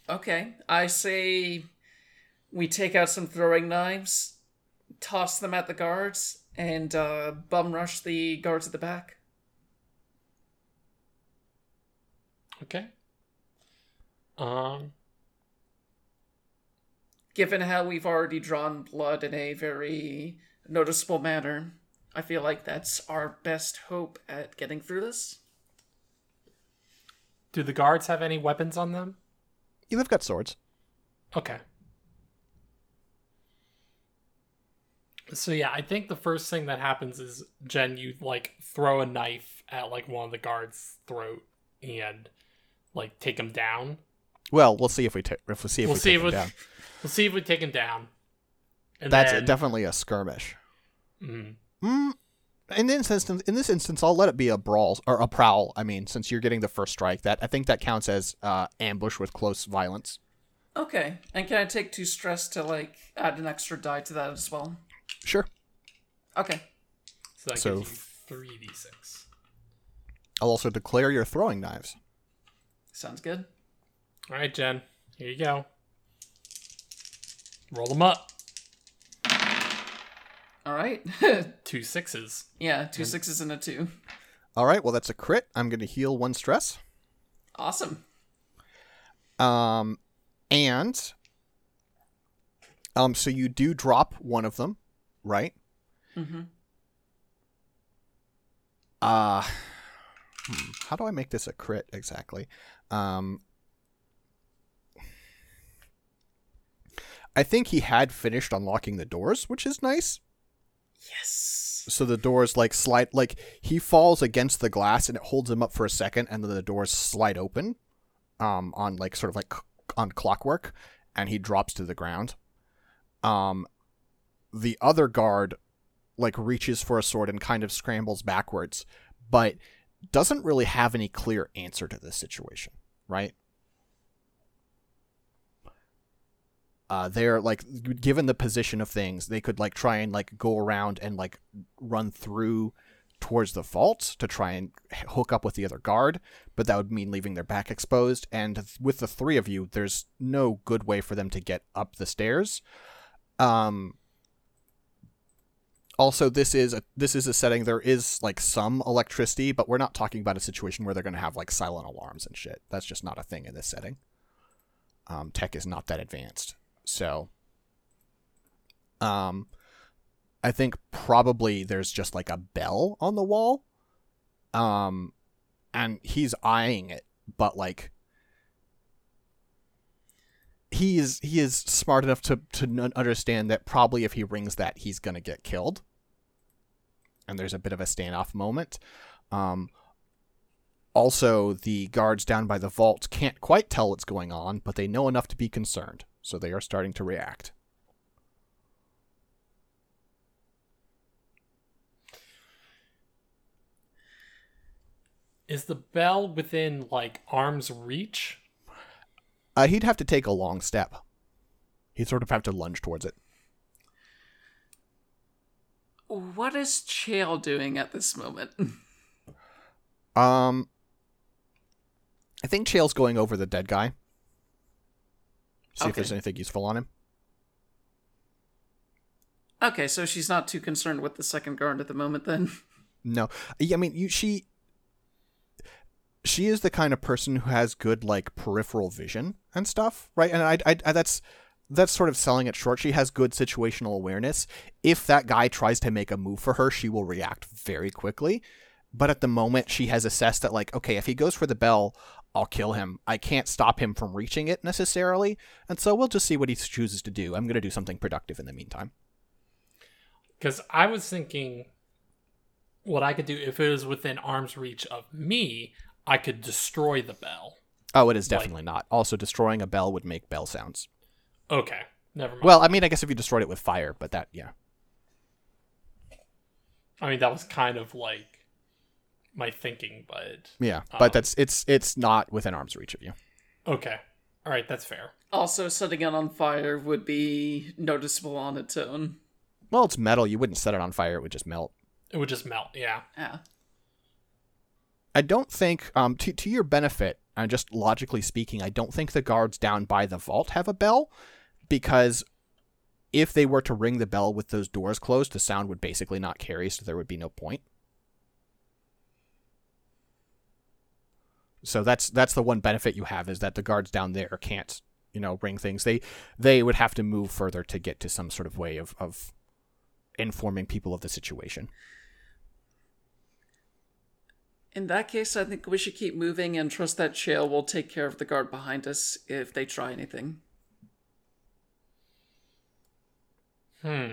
Okay, I say we take out some throwing knives, toss them at the guards, and uh, bum rush the guards at the back. okay. Um, Given how we've already drawn blood in a very noticeable manner, I feel like that's our best hope at getting through this. do the guards have any weapons on them? Yeah, They've got swords. Okay. So yeah, I think the first thing that happens is Jen, you like throw a knife at like one of the guards' throat and like take him down. Well, we'll see if we ta- if we see if we'll we see take if him we down. <laughs> we'll see if we take him down. And That's then, definitely a skirmish. Mhm. Mm, in this instance, in this instance, I'll let it be a brawl or a prowl. I mean, since you're getting the first strike, that I think that counts as uh, ambush with close violence. Okay. And can I take two stress to like add an extra die to that as well? Sure. Okay. So that So gives you three d six. I'll also declare your throwing knives. Sounds good. All right, Jen, here you go. Roll them up. All right. <laughs> Two sixes. yeah, two sixes and a two. All right. Well, that's a crit. I'm going to heal one stress. Awesome. Um, and um, so you do drop one of them, right? Mm-hmm. Uh hmm, how do I make this a crit exactly? Um I think he had finished unlocking the doors, which is nice. Yes. So the doors like slide like he falls against the glass and it holds him up for a second and then the doors slide open um on like sort of like on clockwork and he drops to the ground. Um the other guard like reaches for a sword and kind of scrambles backwards, but doesn't really have any clear answer to this situation, right? Uh, they're like given the position of things, they could like try and like go around and like run through towards the vault to try and hook up with the other guard, but that would mean leaving their back exposed. And with the three of you, there's no good way for them to get up the stairs. Um, also this is a this is a setting there is like some electricity but we're not talking about a situation where they're going to have like silent alarms and shit that's just not a thing in this setting um, tech is not that advanced so um i think probably there's just like a bell on the wall um and he's eyeing it but like he is he is smart enough to to understand that probably if he rings that he's gonna get killed. And there's a bit of a standoff moment. Um also the guards down by the vault can't quite tell what's going on but they know enough to be concerned so they are starting to react Is the bell within like arm's reach? uh, he'd have to take a long step he'd sort of have to lunge towards it What is Chael doing at this moment? um i think chael's going over the dead guy see if there's anything useful on him okay, so she's not too concerned with the second guard at the moment then. <laughs> No, I mean, you she she is the kind of person who has good like peripheral vision and stuff, right? And I, I, I that's that's sort of selling it short. She has good situational awareness. If that guy tries to make a move for her, she will react very quickly. But at the moment, she has assessed that like, okay, if he goes for the bell, I'll kill him. I can't stop him from reaching it necessarily, and so we'll just see what he chooses to do. I'm gonna do something productive in the meantime. Because I was thinking what I could do if it was within arm's reach of me, I could destroy the bell. Oh, it is Like- definitely not. Also, destroying a bell would make bell sounds. Okay, never mind. Well, I mean, I guess if you destroyed it with fire, but that, yeah. I mean, that was kind of like my thinking, but Yeah, Um, but that's it's it's not within arm's reach of you. okay. All right, that's fair. Also, setting it on fire would be noticeable on its own. Well, it's metal. You wouldn't set it on fire; it would just melt. It would just melt. Yeah. Yeah. I don't think, um, to to your benefit, and just logically speaking, I don't think the guards down by the vault have a bell, because if they were to ring the bell with those doors closed, the sound would basically not carry, so there would be no point. So that's that's the one benefit you have is that the guards down there can't, you know, ring things. They they would have to move further to get to some sort of way of of informing people of the situation. In that case, I think we should keep moving and trust that Chael will take care of the guard behind us if they try anything. Hmm.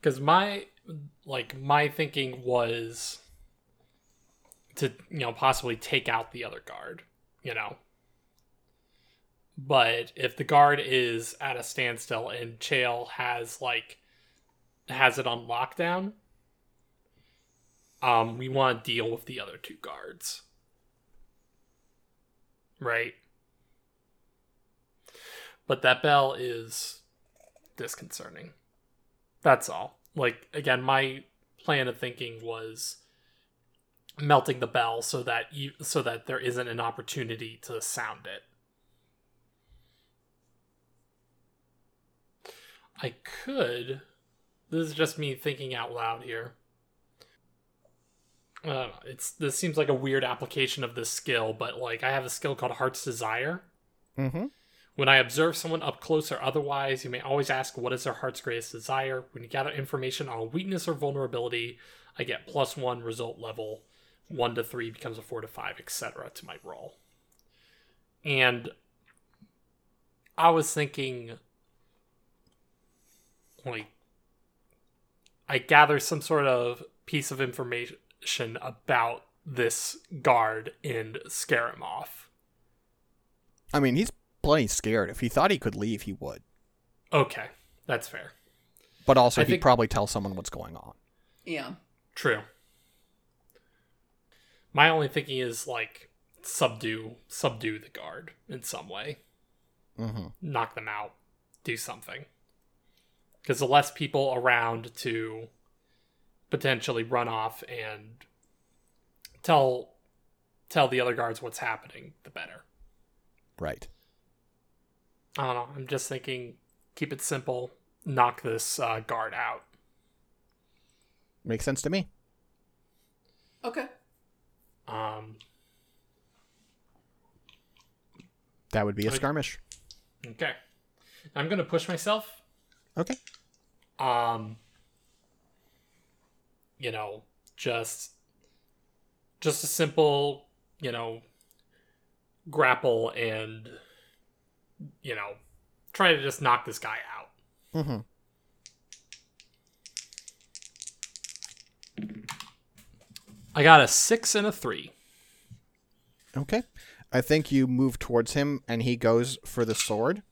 Because my like my thinking was to you know possibly take out the other guard, you know. But if the guard is at a standstill and Chael has like has it on lockdown, um, we want to deal with the other two guards. Right? But that bell is disconcerting. That's all. Like again, my plan of thinking was melting the bell so that you so that there isn't an opportunity to sound it. I could. This is just me thinking out loud here. Know. It's this seems like a weird application of this skill, but like I have a skill called Heart's Desire. Mm-hmm. When I observe someone up close or otherwise, you may always ask what is their heart's greatest desire. When you gather information on a weakness or vulnerability, I get plus one result level. One to three becomes a four to five, etc. to my roll. And I was thinking, like, I gather some sort of piece of information about this guard and scare him off. I mean, he's plenty scared. If he thought he could leave, he would. Okay, that's fair. But also, I he'd think- probably tell someone what's going on. Yeah. True. My only thinking is like subdue subdue the guard in some way. Mm-hmm. Knock them out. Do something. Because the less people around to potentially run off and tell tell the other guards what's happening, the better. Right. I don't know. I'm just thinking keep it simple, knock this uh, guard out. Makes sense to me. Okay. Um That would be a skirmish. okay. I'm going to push myself Okay. um you know just just a simple you know grapple and you know try to just knock this guy out Mm-hmm. I got a six and a three Okay. I think you move towards him and he goes for the sword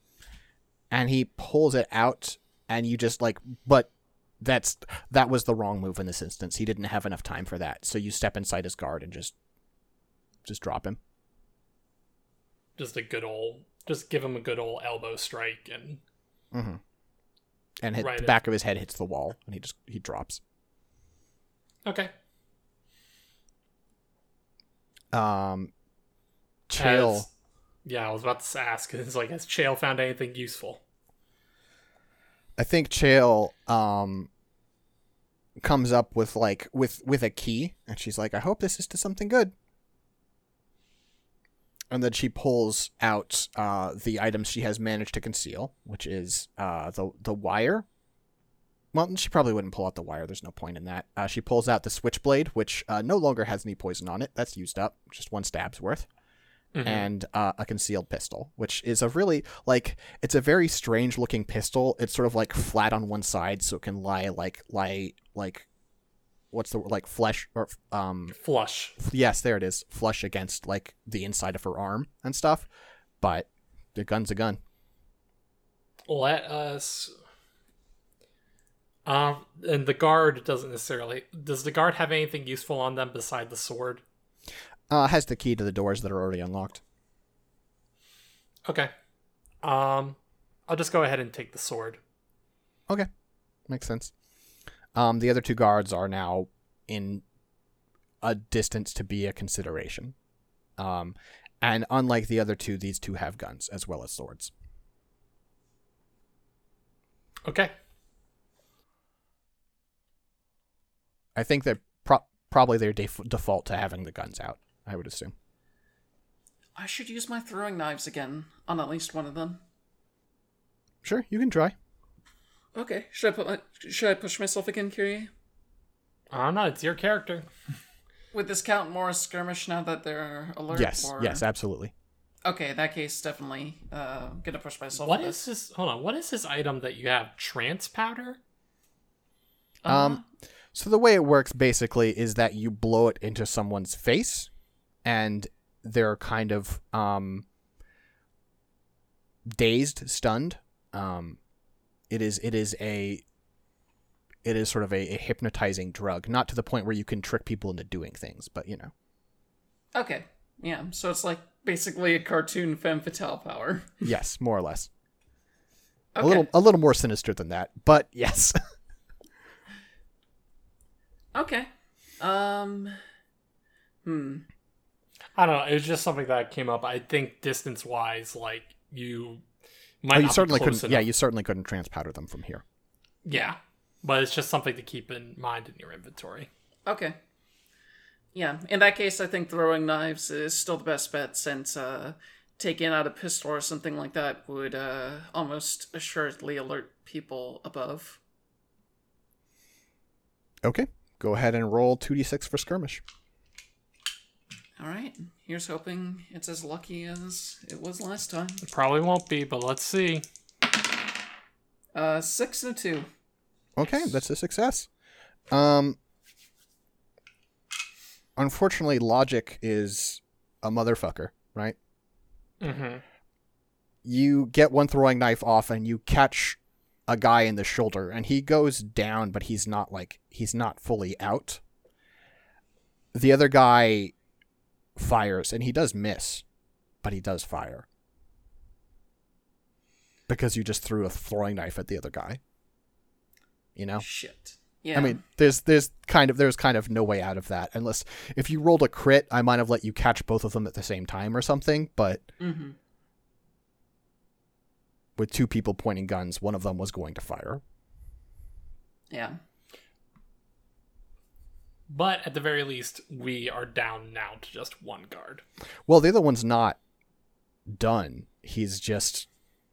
and he pulls it out and you just like but that's that was the wrong move in this instance. He didn't have enough time for that. So you step inside his guard and just just drop him. just a good old just give him a good old elbow strike and Mm-hmm. And hit, Right the back of his head hits the wall and he just he drops. okay Um Chael Has- yeah i was about to ask <laughs> it's like has chael found anything useful I think Chael um comes up with like with with a key and she's like, I hope this is to something good. And then she pulls out uh the items she has managed to conceal, which is uh the the wire. Well, she probably wouldn't pull out the wire. There's no point in that. Uh, she pulls out the switchblade, which uh, no longer has any poison on it. That's used up. Just one stab's worth Mhm. and uh, a concealed pistol, which is a really like it's a very strange looking pistol. It's sort of like flat on one side, so it can lie like lie like what's the word like flesh or um flush yes there it is flush against like the inside of her arm and stuff. But the gun's a gun. let us um and the guard doesn't necessarily does the guard have anything useful on them beside the sword Uh, has the key to the doors that are already unlocked. okay um i'll just go ahead and take the sword Okay, makes sense. Um, the other two guards are now in a distance to be a consideration. Um, and unlike the other two, these two have guns as well as swords. okay I think they're pro- probably their def- default to having the guns out. I would assume. I should use my throwing knives again on at least one of them. Sure, you can try. Okay. Should I put my should I push myself again, Kyrie? i don't know it's your character Would this count more as skirmish now that they're alert? Yes, or- yes, absolutely. Okay, in that case, definitely uh, gonna push myself. What is this. this hold on what is this item that you have trance powder Um, so the way it works basically is that you blow it into someone's face, and they're kind of um, dazed, stunned. Um, it is it is a it is sort of a, a hypnotizing drug, not to the point where you can trick people into doing things, but you know. okay. Yeah. So it's like basically a cartoon femme fatale power. <laughs> Yes, more or less. Okay. A little a little more sinister than that, but <laughs> yes. Okay. Um. Hmm. I don't know. It was just something that came up. I think distance wise, like you might Oh, you not be certainly close couldn't. Yeah, you certainly couldn't trance powder them from here. yeah. But it's just something to keep in mind in your inventory. Okay. Yeah. In that case, I think throwing knives is still the best bet since uh, taking out a pistol or something like that would uh, almost assuredly alert people above. Okay, go ahead and roll two d six for skirmish. All right. Here's hoping it's as lucky as it was last time. It probably won't be, but let's see. Uh, six and a two. Okay, that's a success. Um, unfortunately, logic is a motherfucker, right? Mm-hmm. You get one throwing knife off, and you catch a guy in the shoulder, and he goes down, but he's not like he's not fully out. The other guy fires, and he does miss, but he does fire because you just threw a throwing knife at the other guy. You know. Shit. Yeah. I mean, there's there's kind of there's kind of no way out of that unless if you rolled a crit, I might have let you catch both of them at the same time or something. But hmm with two people pointing guns, one of them was going to fire. Yeah. But at the very least, we are down now to just one guard. Well, the other one's not done. He's just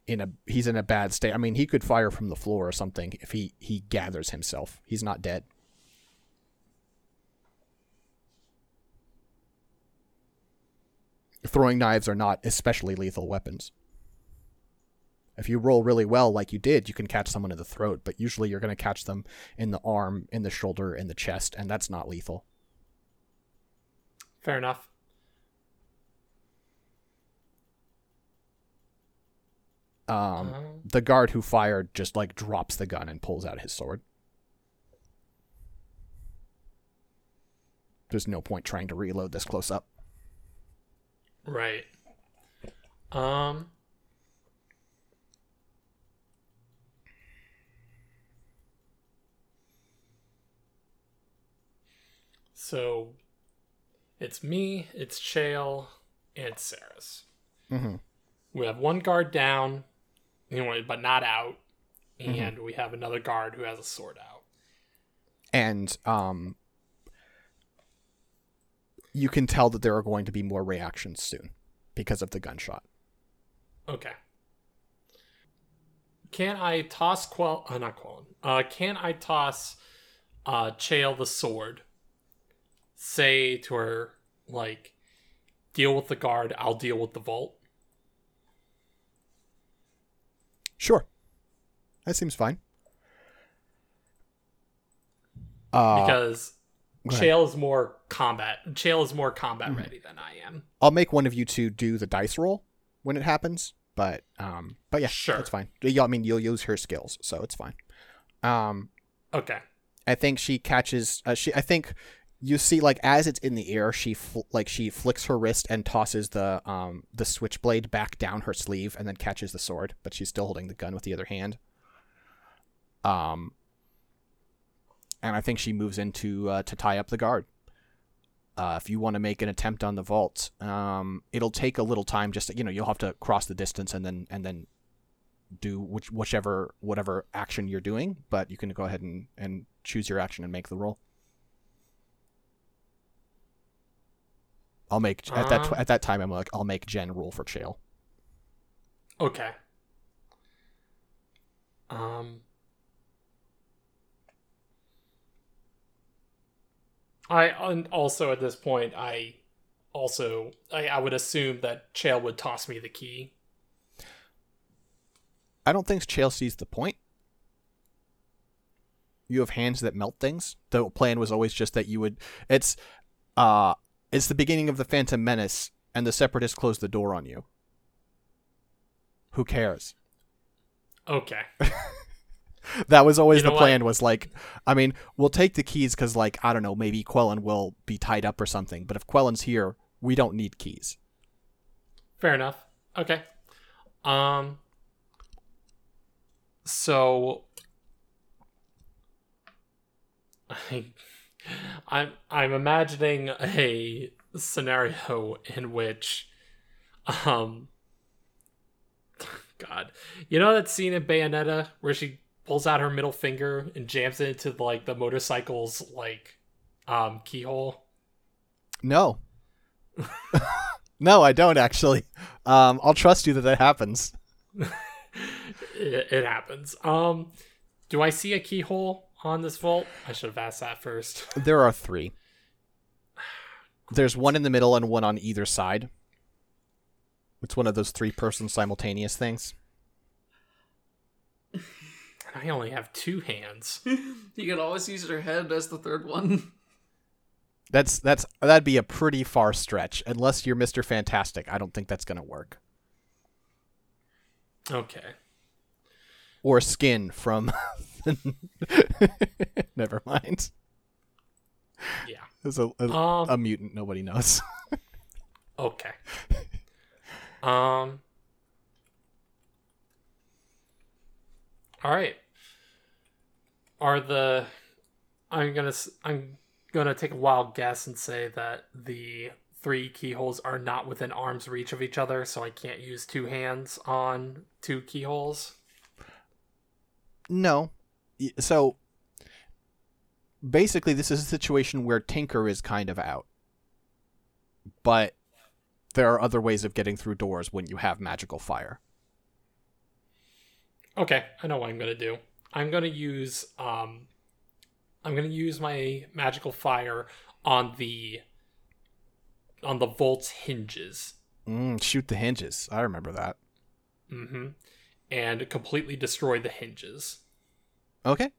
in a he's in a bad state. I mean, he could fire from the floor or something if he he gathers himself. He's not dead. Throwing knives are not especially lethal weapons. If you roll really well, like you did, you can catch someone in the throat, but usually you're going to catch them in the arm, in the shoulder, in the chest, and that's not lethal. Fair enough. Um, Um, the guard who fired just like drops the gun and pulls out his sword. There's no point trying to reload this close up. Right. Um. So, it's me, it's Chael, and it's Saris. Mm-hmm. We have one guard down, know, but not out, and we have another guard who has a sword out. And um, you can tell that there are going to be more reactions soon because of the gunshot. Okay. Can I toss Quell? Uh, not Quellen. Uh, can I toss uh, Chael the sword? Say to her, like, deal with the guard, I'll deal with the vault. Sure, that seems fine. Uh, Because. Chael is more combat. Chael is more combat Mm-hmm. ready than I am. I'll make one of you two do the dice roll when it happens, but um, but yeah, Sure. that's fine. Yeah, I mean, you'll use her skills, so it's fine. Um, Okay. I think she catches. Uh, she. I think you see, like as it's in the air, she fl- like she flicks her wrist and tosses the um the switchblade back down her sleeve, and then catches the sword, but she's still holding the gun with the other hand. Um. And I think she moves into uh, to tie up the guard. Uh, if you want to make an attempt on the vault, um, it'll take a little time. Just you know, you'll have to cross the distance and then and then do which whichever whatever action you're doing. But you can go ahead and and choose your action and make the roll. I'll make at that Uh. at that time. I'm like I'll make Jen rule for Chael. Okay. Um. I and also at this point I also I, I would assume that Chael would toss me the key. I don't think Chael sees the point. you have hands that melt things. The plan was always just that you would. It's, uh, it's the beginning of the Phantom Menace, and the Separatists close the door on you. Who cares? Okay. <laughs> That was always You know the what? plan. Was like, I mean, we'll take the keys because, like, I don't know, maybe Quellen will be tied up or something. But if Quellen's here, we don't need keys. Fair enough. Okay. Um. So. <laughs> I, I'm I'm imagining a scenario in which, um. God, you know that scene in Bayonetta where she pulls out her middle finger and jams it into like the motorcycle's like, um, keyhole. No. <laughs> no, I don't actually. Um, I'll trust you that that happens. <laughs> it, it happens. Um, do I see a keyhole on this vault? I should have asked that first. <laughs> There are three. There's one in the middle and one on either side. It's one of those three person simultaneous things. I only have two hands. <laughs> You can always use your head as the third one. That's that's that'd be a pretty far stretch. Unless you're Mr. Fantastic, I don't think that's gonna work. Okay. Or Skin from. <laughs> <laughs> Never mind. Yeah. There's a, a, Um. a mutant nobody knows. <laughs> Okay. <laughs> Um. All right. Are the I'm gonna s- I'm gonna take a wild guess and say that the three keyholes are not within arm's reach of each other, so I can't use two hands on two keyholes. No. So basically this is a situation where Tinker is kind of out. But there are other ways of getting through doors when you have magical fire. Okay, I know what I'm gonna do. I'm gonna use um I'm gonna use my magical fire on the on the vault's hinges. Mm, shoot the hinges. I remember that. Mm-hmm. And completely destroy the hinges. Okay.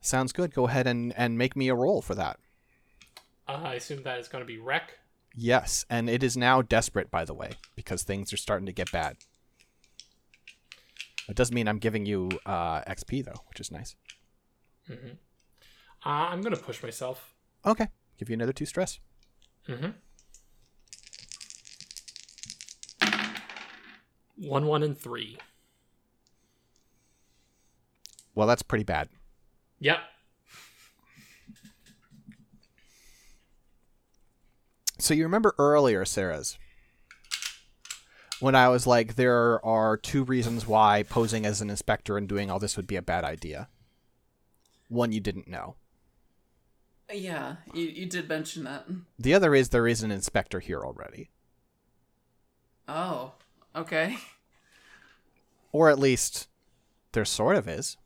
Sounds good. Go ahead and, and make me a roll for that. Uh, I assume that is gonna be wreck. Yes, and it is now desperate, by the way, because things are starting to get bad. It doesn't mean I'm giving you uh, XP, though, which is nice. Mm-hmm. Uh, I'm gonna push myself. Okay. Give you another two stress. Mm-hmm. One, one, and three. Well, that's pretty bad. Yep. So you remember earlier, Saris, when I was like, there are two reasons why posing as an inspector and doing all this would be a bad idea. One you didn't know. Yeah, you, you did mention that. The other is there is an inspector here already. Oh, okay. Or at least there sort of is.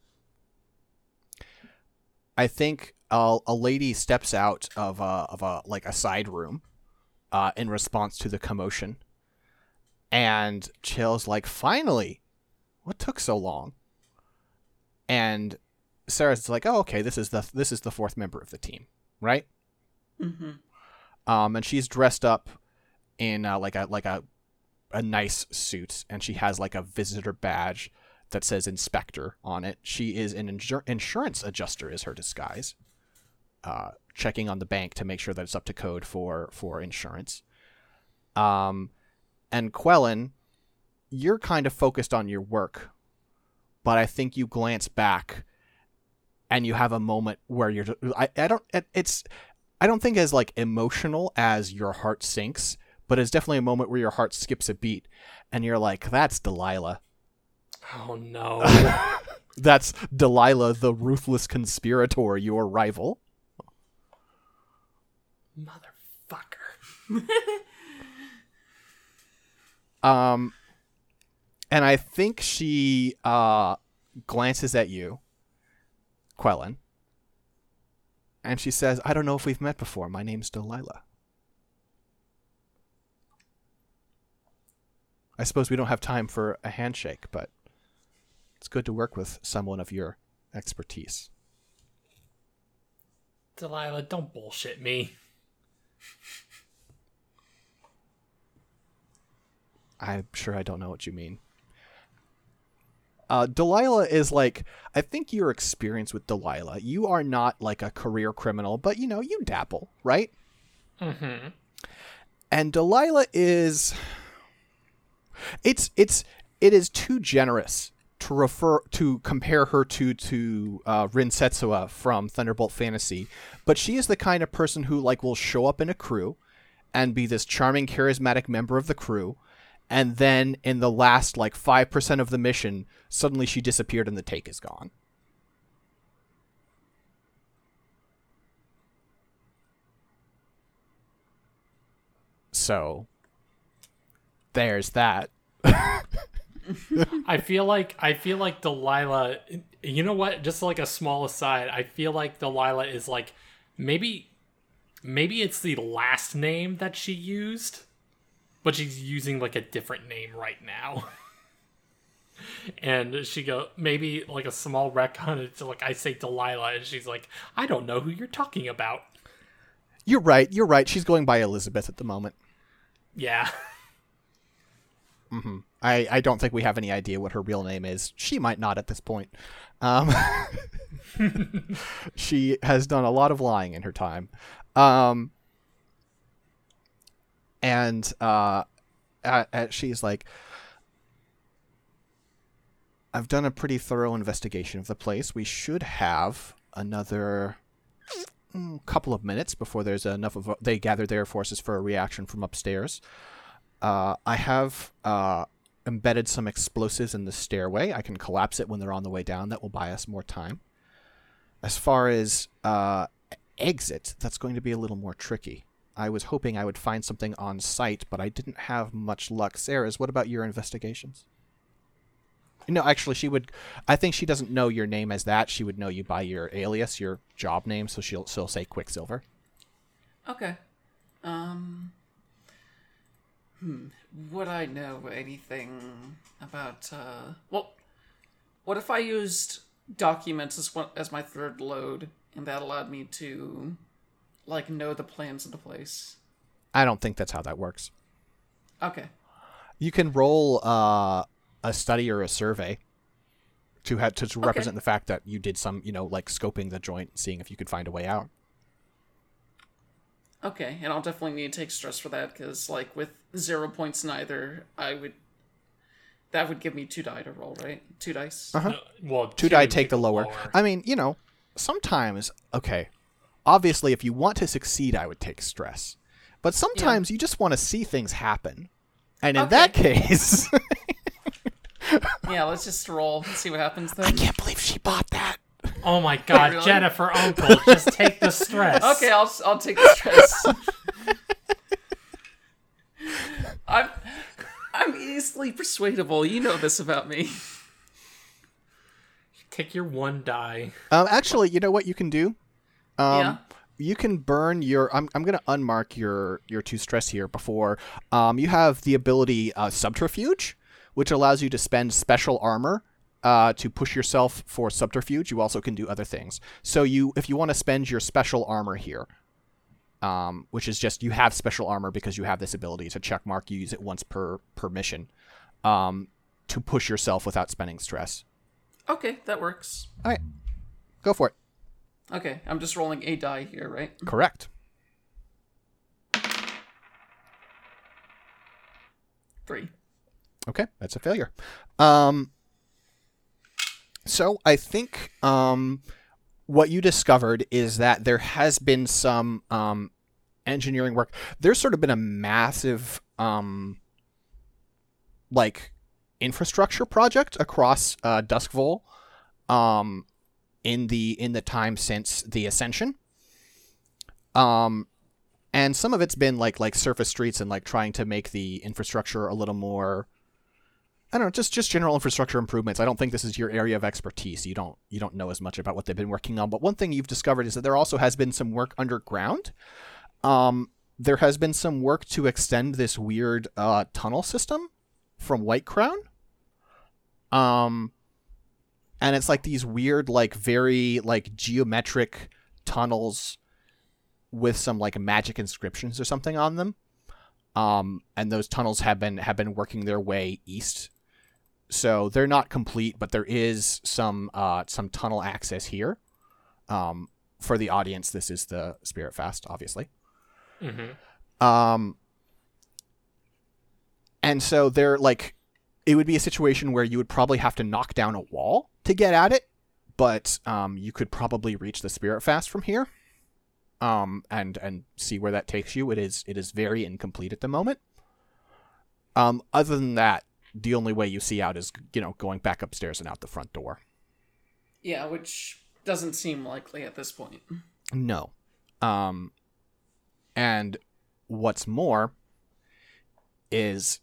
I think a, a lady steps out of a, of a like a side room uh, in response to the commotion. And Chael's like, finally, what took so long? And Saris like, oh, okay, this is the this is the fourth member of the team, right? Mm-hmm. Um, and she's dressed up in uh, like a like a a nice suit, and she has like a visitor badge that says inspector on it. She is an insur- insurance adjuster, is her disguise, uh, checking on the bank to make sure that it's up to code for for insurance. Um, and Quellen, you're kind of focused on your work, but I think you glance back, and you have a moment where you're. I, I don't. it- It's. I don't think as like emotional as your heart sinks, but it's definitely a moment where your heart skips a beat, and you're like, "That's Delilah." Oh no. <laughs> That's Delilah, the ruthless conspirator, your rival. Motherfucker. <laughs> Um, and I think she uh glances at you, Quellen, and she says, "I don't know if we've met before. My name's Delilah." I suppose we don't have time for a handshake, but it's good to work with someone of your expertise. Delilah, don't bullshit me. I'm sure I don't know what you mean. Uh, Delilah is like, I think your experience with Delilah, you are not like a career criminal, but you know, you dabble, right? Mm-hmm. And Delilah is, it's it's it is too generous to refer to compare her to to uh, Rin Setsua from Thunderbolt Fantasy, but she is the kind of person who like will show up in a crew and be this charming, charismatic member of the crew, and then in the last like five percent of the mission, suddenly she disappeared and the take is gone. So there's that. <laughs> <laughs> I feel like I feel like Delilah. You know what? Just like a small aside, I feel like Delilah is like maybe maybe it's the last name that she used, but she's using like a different name right now. <laughs> and she go maybe like a small retcon. It's like I say Delilah, and she's like, I don't know who you're talking about. You're right. You're right. She's going by Elizabeth at the moment. Yeah. Mm-hmm. I, I don't think we have any idea what her real name is. She might not at this point. Um, <laughs> she has done a lot of lying in her time. Um, and uh, uh, uh, she's like, I've done a pretty thorough investigation of the place. We should have another mm, couple of minutes before there's enough of they gather their forces for a reaction from upstairs. Uh, I have uh, embedded some explosives in the stairway. I can collapse it when they're on the way down. That will buy us more time. As far as uh, exit, that's going to be a little more tricky. I was hoping I would find something on site, but I didn't have much luck. Saris, what about your investigations? No, actually, she would. I think she doesn't know your name as that. She would know you by your alias, your job name. So she'll she'll say Quicksilver. Okay. Um. Hmm. Would I know anything about? uh Well, what if I used documents as one as my third load, and that allowed me to, like, know the plans of the place? I don't think that's how that works. Okay. You can roll uh, a study or a survey to have to, to represent the fact that you did some, you know, like scoping the joint, seeing if you could find a way out. Okay, and I'll definitely need to take stress for that because, like, with zero points neither, I would. That would give me two die to roll, right? Two dice. Uh-huh. Well, Two die take the lower. I mean, you know, sometimes okay. Obviously, if you want to succeed, I would take stress. But sometimes you just want to see things happen. And in Okay. that case, <laughs> <laughs> Yeah, let's just roll and see what happens then. I can't believe she bought that. Oh my god, Really? Jennifer Uncle, just take the stress. <laughs> Okay, I'll I'll take the stress. <laughs> I'm I'm easily persuadable. You know this about me. Take your one die. Um, actually, you know what you can do? Um, Yeah. You can burn your. I'm, I'm going to unmark your your two stress here before. Um, you have the ability uh, subterfuge, which allows you to spend special armor uh, to push yourself for subterfuge. You also can do other things. So you, if you want to spend your special armor here, um, which is just you have special armor because you have this ability. to check mark. You use it once per per mission um, to push yourself without spending stress. Okay, that works. All right, go for it. Okay, I'm just rolling a die here, right? Correct. Three. Okay, that's a failure. Um, so I think um, what you discovered is that there has been some um, engineering work. There's sort of been a massive um, like infrastructure project across uh, Duskvol um, in the in the time since the ascension. Um, and some of it's been like like surface streets and like trying to make the infrastructure a little more I don't know, just just general infrastructure improvements. I don't think this is your area of expertise. You don't you don't know as much about what they've been working on. But one thing you've discovered is that there also has been some work underground. Um, there has been some work to extend this weird uh, tunnel system from White Crown. Um, and it's like these weird, like very like geometric tunnels with some like magic inscriptions or something on them. Um, and those tunnels have been have been working their way east. So they're not complete, but there is some uh, some tunnel access here. Um, for the audience, this is the Spirit Fast, obviously. Mm-hmm. Um, and so they're like, it would be a situation where you would probably have to knock down a wall to get at it, but um, you could probably reach the Spirit Fast from here. Um, and and see where that takes you. It is it is very incomplete at the moment. Um, other than that, the only way you see out is you know going back upstairs and out the front door. Yeah, which doesn't seem likely at this point. No. Um and what's more is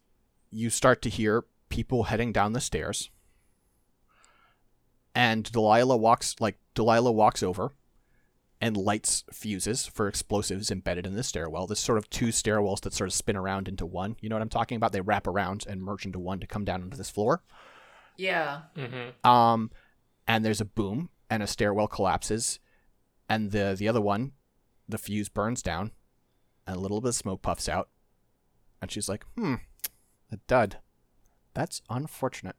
you start to hear people heading down the stairs. And Delilah walks like Delilah walks over and lights fuses for explosives embedded in the stairwell. There's sort of two stairwells that sort of spin around into one. You know what I'm talking about? They wrap around and merge into one to come down into this floor. Yeah. Mm-hmm. Um, and there's a boom, and a stairwell collapses, and the the other one, the fuse burns down, and a little bit of smoke puffs out, and she's like, "Hmm, a dud. That's unfortunate."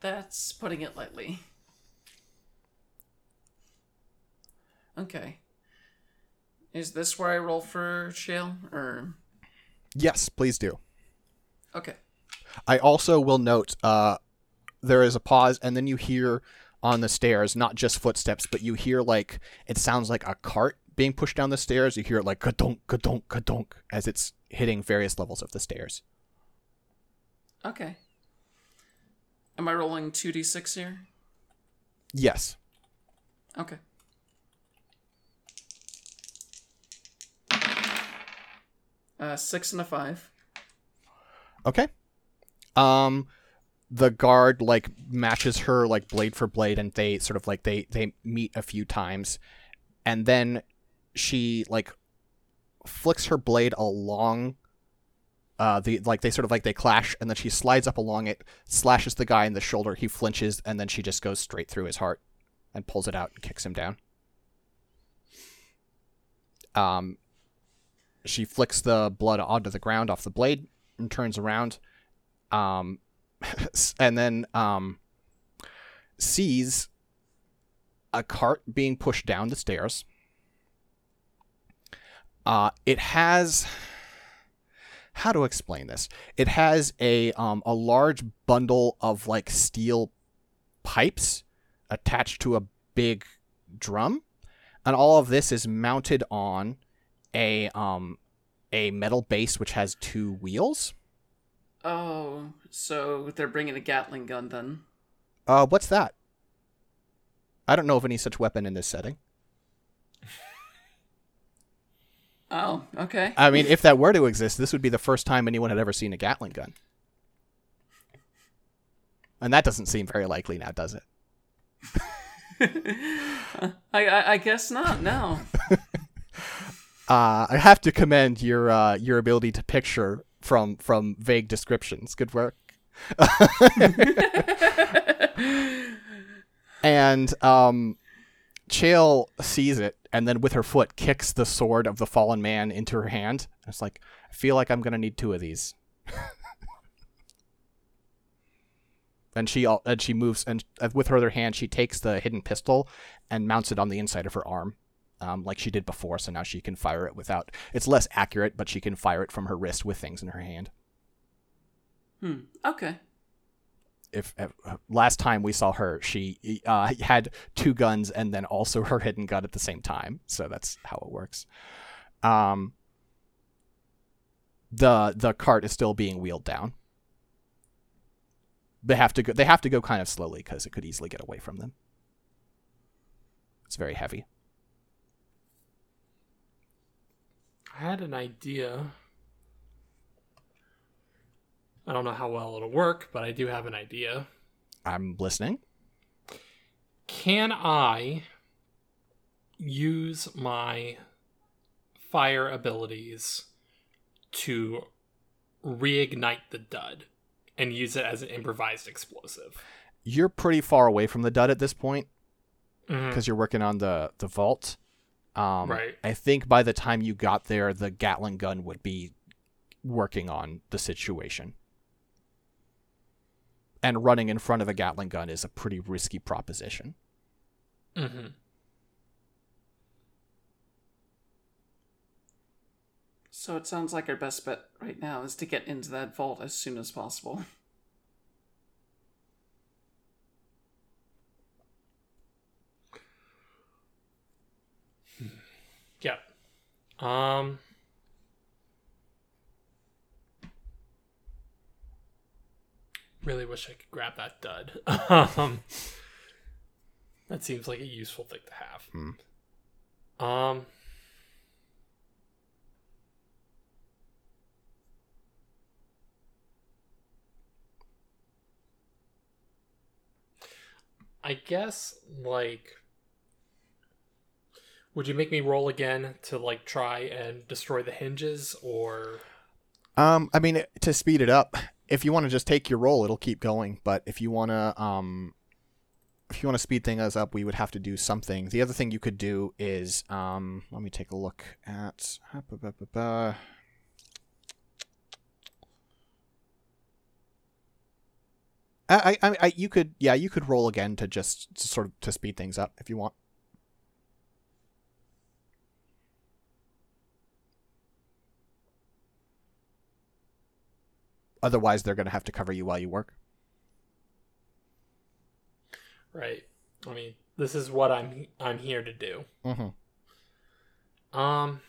That's putting it lightly. Okay. Is this where I roll for Chael? Or Yes, please do. okay. I also will note, uh, there is a pause, and then you hear on the stairs not just footsteps, but you hear like it sounds like a cart being pushed down the stairs. You hear it like kadonk, kadonk, kadonk as it's hitting various levels of the stairs. Okay. Am I rolling 2d6 here? Yes. Okay. Uh, six and a five. Okay. Um the guard like matches her like blade for blade and they sort of like they they meet a few times and then she like flicks her blade along uh the like they sort of like they clash and then she slides up along it slashes the guy in the shoulder he flinches and then she just goes straight through his heart and pulls it out and kicks him down. Um she flicks the blood onto the ground off the blade and turns around um <laughs> and then um sees a cart being pushed down the stairs. Uh it has how to explain this it has a um a large bundle of like steel pipes attached to a big drum and all of this is mounted on a um a metal base which has two wheels Oh, so they're bringing a Gatling gun then. Uh, what's that? I don't know of any such weapon in this setting. Oh, okay. I mean, if that were to exist, this would be the first time anyone had ever seen a Gatling gun. And that doesn't seem very likely now, does it? <laughs> I, I I guess not. No. <laughs> Uh, I have to commend your uh, your ability to picture from from vague descriptions. Good work. <laughs> and um, Chael sees it, and then with her foot kicks the sword of the fallen man into her hand. It's like I feel like I'm gonna need two of these. <laughs> and she and she moves, and uh, with her other hand, she takes the hidden pistol and mounts it on the inside of her arm. Um, like she did before, so now she can fire it without. It's less accurate, but she can fire it from her wrist with things in her hand. Hmm. Okay. If uh, last time we saw her, she uh, had two guns and then also <laughs> her hidden gun at the same time. So that's how it works. Um, the the cart is still being wheeled down. They have to go. They have to go kind of slowly because it could easily get away from them. It's very heavy. I had an idea. I don't know how well it'll work, but I do have an idea. I'm listening. Can I use my fire abilities to reignite the dud and use it as an improvised explosive? You're pretty far away from the dud at this point. Because you're working on the the vault. Um, Right. I think by the time you got there, the Gatling gun would be working on the situation. And running in front of a Gatling gun is a pretty risky proposition. Mm-hmm. So it sounds like our best bet right now is to get into that vault as soon as possible. <laughs> Yep. Um. Really wish I could grab that dud. <laughs> um, that seems like a useful thing to have. Hmm. Um. I guess like would you make me roll again to like try and destroy the hinges or Um, I mean, to speed it up, if you want to just take your roll, it'll keep going. But if you want to, um, if you want to speed things up, we would have to do something. The other thing you could do is, um, let me take a look at. I, I, I, you could, yeah, you could roll again to just to sort of to speed things up if you want. Otherwise, they're going to have to cover you while you work. right? I mean, this is what I'm I'm here to do. Mm-hmm. Um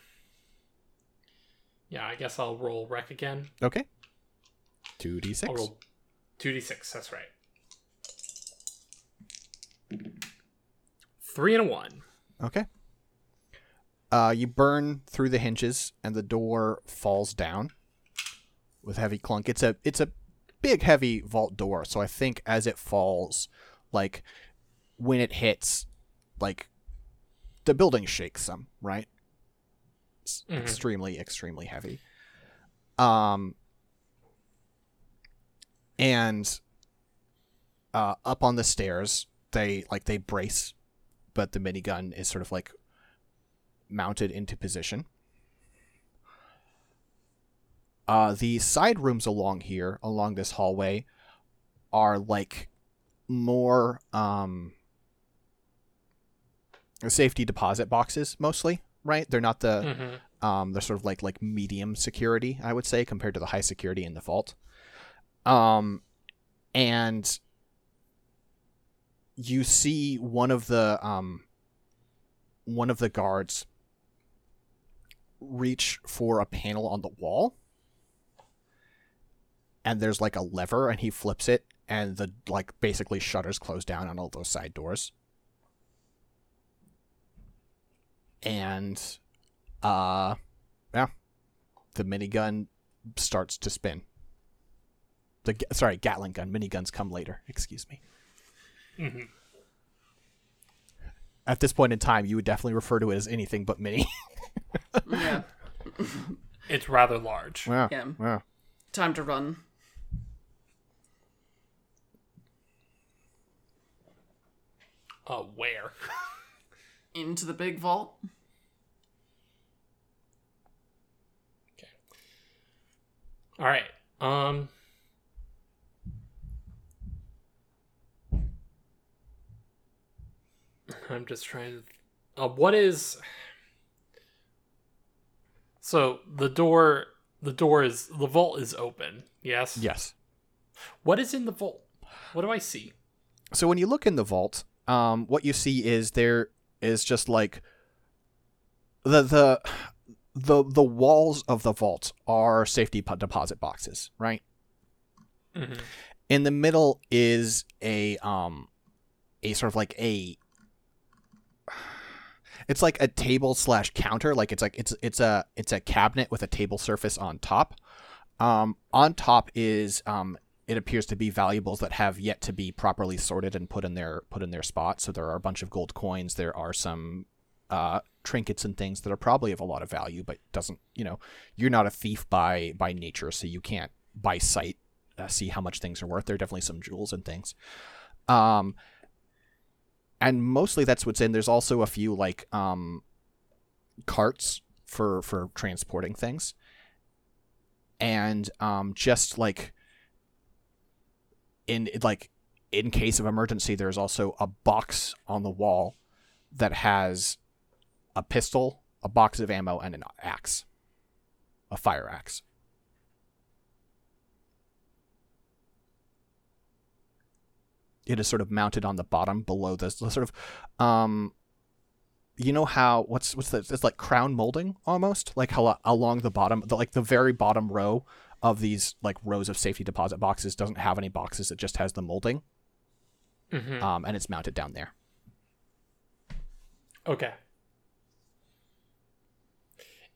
Yeah, I guess I'll roll wreck again. Okay. Two d I'll six. roll 2d6, that's right. 3 and a 1. Okay. Uh, you burn through the hinges, and the door falls down with heavy clunk. It's a it's a big, heavy vault door. So I think as it falls, like when it hits, like the building shakes some, right? It's Mhm. extremely, extremely heavy. Um, and uh, up on the stairs, they like they brace, but the minigun is sort of like mounted into position. Uh, the side rooms along here, along this hallway, are like more um, safety deposit boxes mostly, right? They're not the Mm-hmm. um, they're sort of like like medium security, I would say, compared to the high security in the vault. Um, and you see one of the um, one of the guards reach for a panel on the wall, and there's like a lever, and he flips it, and the like basically shutters close down on all those side doors. And uh yeah. The minigun starts to spin. The sorry, Gatling gun. Miniguns come later. Excuse me. Mm-hmm. At this point in time, you would definitely refer to it as anything but mini. yeah. <laughs> It's rather large. Yeah, Yeah. Wow. Time to run. Uh, where? <laughs> Into the big vault. Okay. All right. Um. I'm just trying to. Uh, what is? So the door, the door is the vault is open. Yes. Yes. What is in the vault? What do I see? So when you look in the vault, um, what you see is there is just like the the the the walls of the vault are safety deposit boxes, right? Mm-hmm. in the middle is a um a sort of like a it's like a table slash counter like it's like it's it's a it's a cabinet with a table surface on top um on top is um it appears to be valuables that have yet to be properly sorted and put in their put in their spot so there are a bunch of gold coins there are some uh trinkets and things that are probably of a lot of value but doesn't you know you're not a thief by by nature so you can't by sight uh, see how much things are worth. There are definitely some jewels and things. Um, and mostly that's what's in. There's also a few like um, carts for for transporting things, and um, just like in like in case of emergency, there's also a box on the wall that has a pistol, a box of ammo, and an axe, a fire axe. It is sort of mounted on the bottom below this the sort of, um, you know how what's what's that? It's like crown molding almost, like how along the bottom, the, like the very bottom row of these like rows of safety deposit boxes doesn't have any boxes. It just has the molding, Mhm. um, and it's mounted down there. Okay.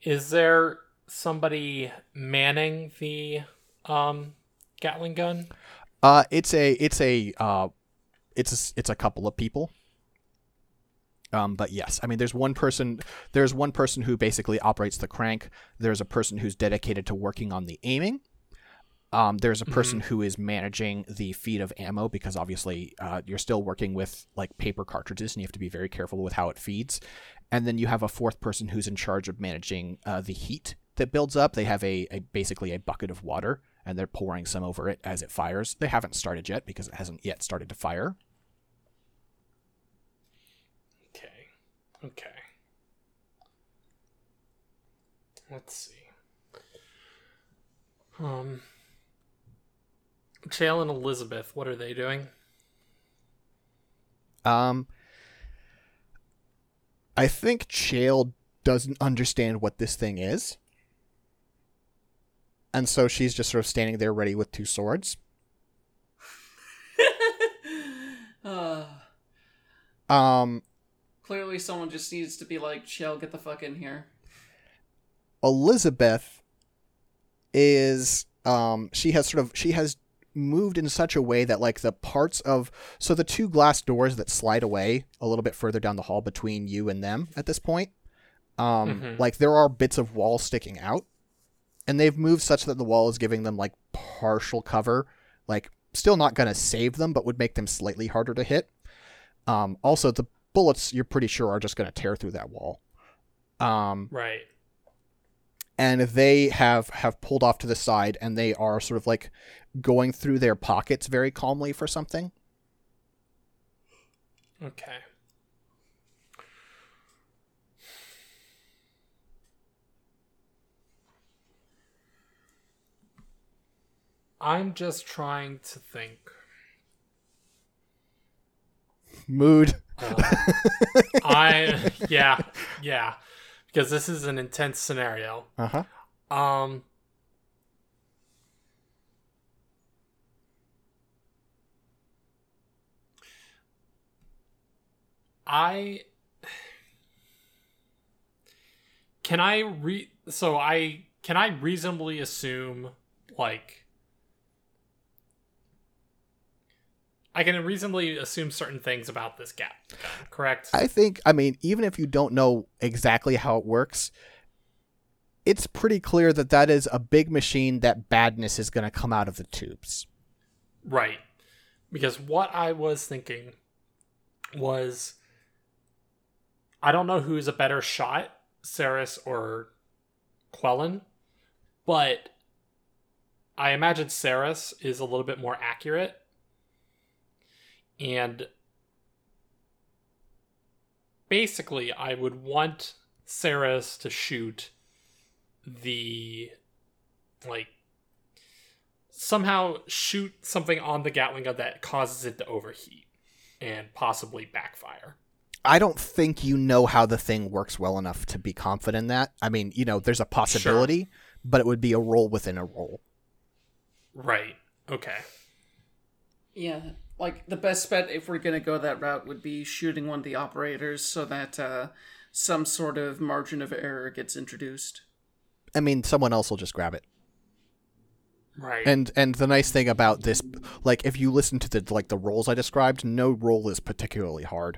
Is there somebody manning the um Gatling gun? Uh, it's a it's a uh, it's a, it's a couple of people. Um, but yes, I mean, there's one person. There's one person who basically operates the crank. There's a person who's dedicated to working on the aiming. Um, there's a person who is managing the feed of ammo because obviously uh, you're still working with like paper cartridges and you have to be very careful with how it feeds. And then you have a fourth person who's in charge of managing uh, the heat that builds up. They have a, a basically a bucket of water and they're pouring some over it as it fires. They haven't started yet because it hasn't yet started to fire. Okay. Okay. Let's see. Um Chael and Elizabeth, what are they doing? Um, I think Chael doesn't understand what this thing is. And so she's just sort of standing there ready with two swords. uh, <laughs> Um, clearly, someone just needs to be like, "Chael, get the fuck in here." Elizabeth is um she has sort of she has moved in such a way that like the parts of so the two glass doors that slide away a little bit further down the hall between you and them at this point um Mhm. like there are bits of wall sticking out and they've moved such that the wall is giving them like partial cover like still not going to save them but would make them slightly harder to hit um also the bullets you're pretty sure are just going to tear through that wall um Right. and they have have pulled off to the side and they are sort of like going through their pockets very calmly for something Okay. I'm just trying to think. mood I yeah yeah because this is an intense scenario. uh-huh Um. I can I re so I can I reasonably assume like I can reasonably assume certain things about this gap, correct? i think i mean even if you don't know exactly how it works it's pretty clear that that is a big machine that badness is going to come out of the tubes Right. Because what I was thinking was I don't know who's a better shot, Saris or Quellen, but I imagine Saris is a little bit more accurate. And basically, I would want Saris to shoot the like somehow shoot something on the Gatling gun that causes it to overheat and possibly backfire. i don't think you know how the thing works well enough to be confident in that i mean you know there's a possibility but it would be a roll within a roll Right. Okay. Yeah, like the best bet if we're gonna go that route would be shooting one of the operators so that uh, some sort of margin of error gets introduced. i mean someone else will just grab it Right. And and the nice thing about this, like if you listen to the like the roles I described, no role is particularly hard.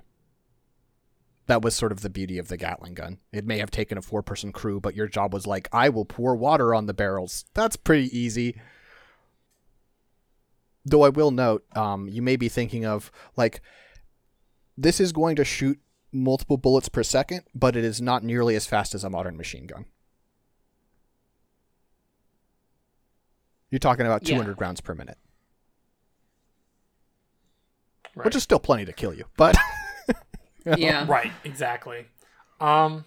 That was sort of the beauty of the Gatling gun. It may have taken a four person crew, but your job was like, I will pour water on the barrels. That's pretty easy. Though I will note, um, you may be thinking of like this is going to shoot multiple bullets per second, but it is not nearly as fast as a modern machine gun. You're talking about Yeah. 200 rounds per minute, Right. which is still plenty to kill you. But <laughs> Yeah. right, exactly. Um,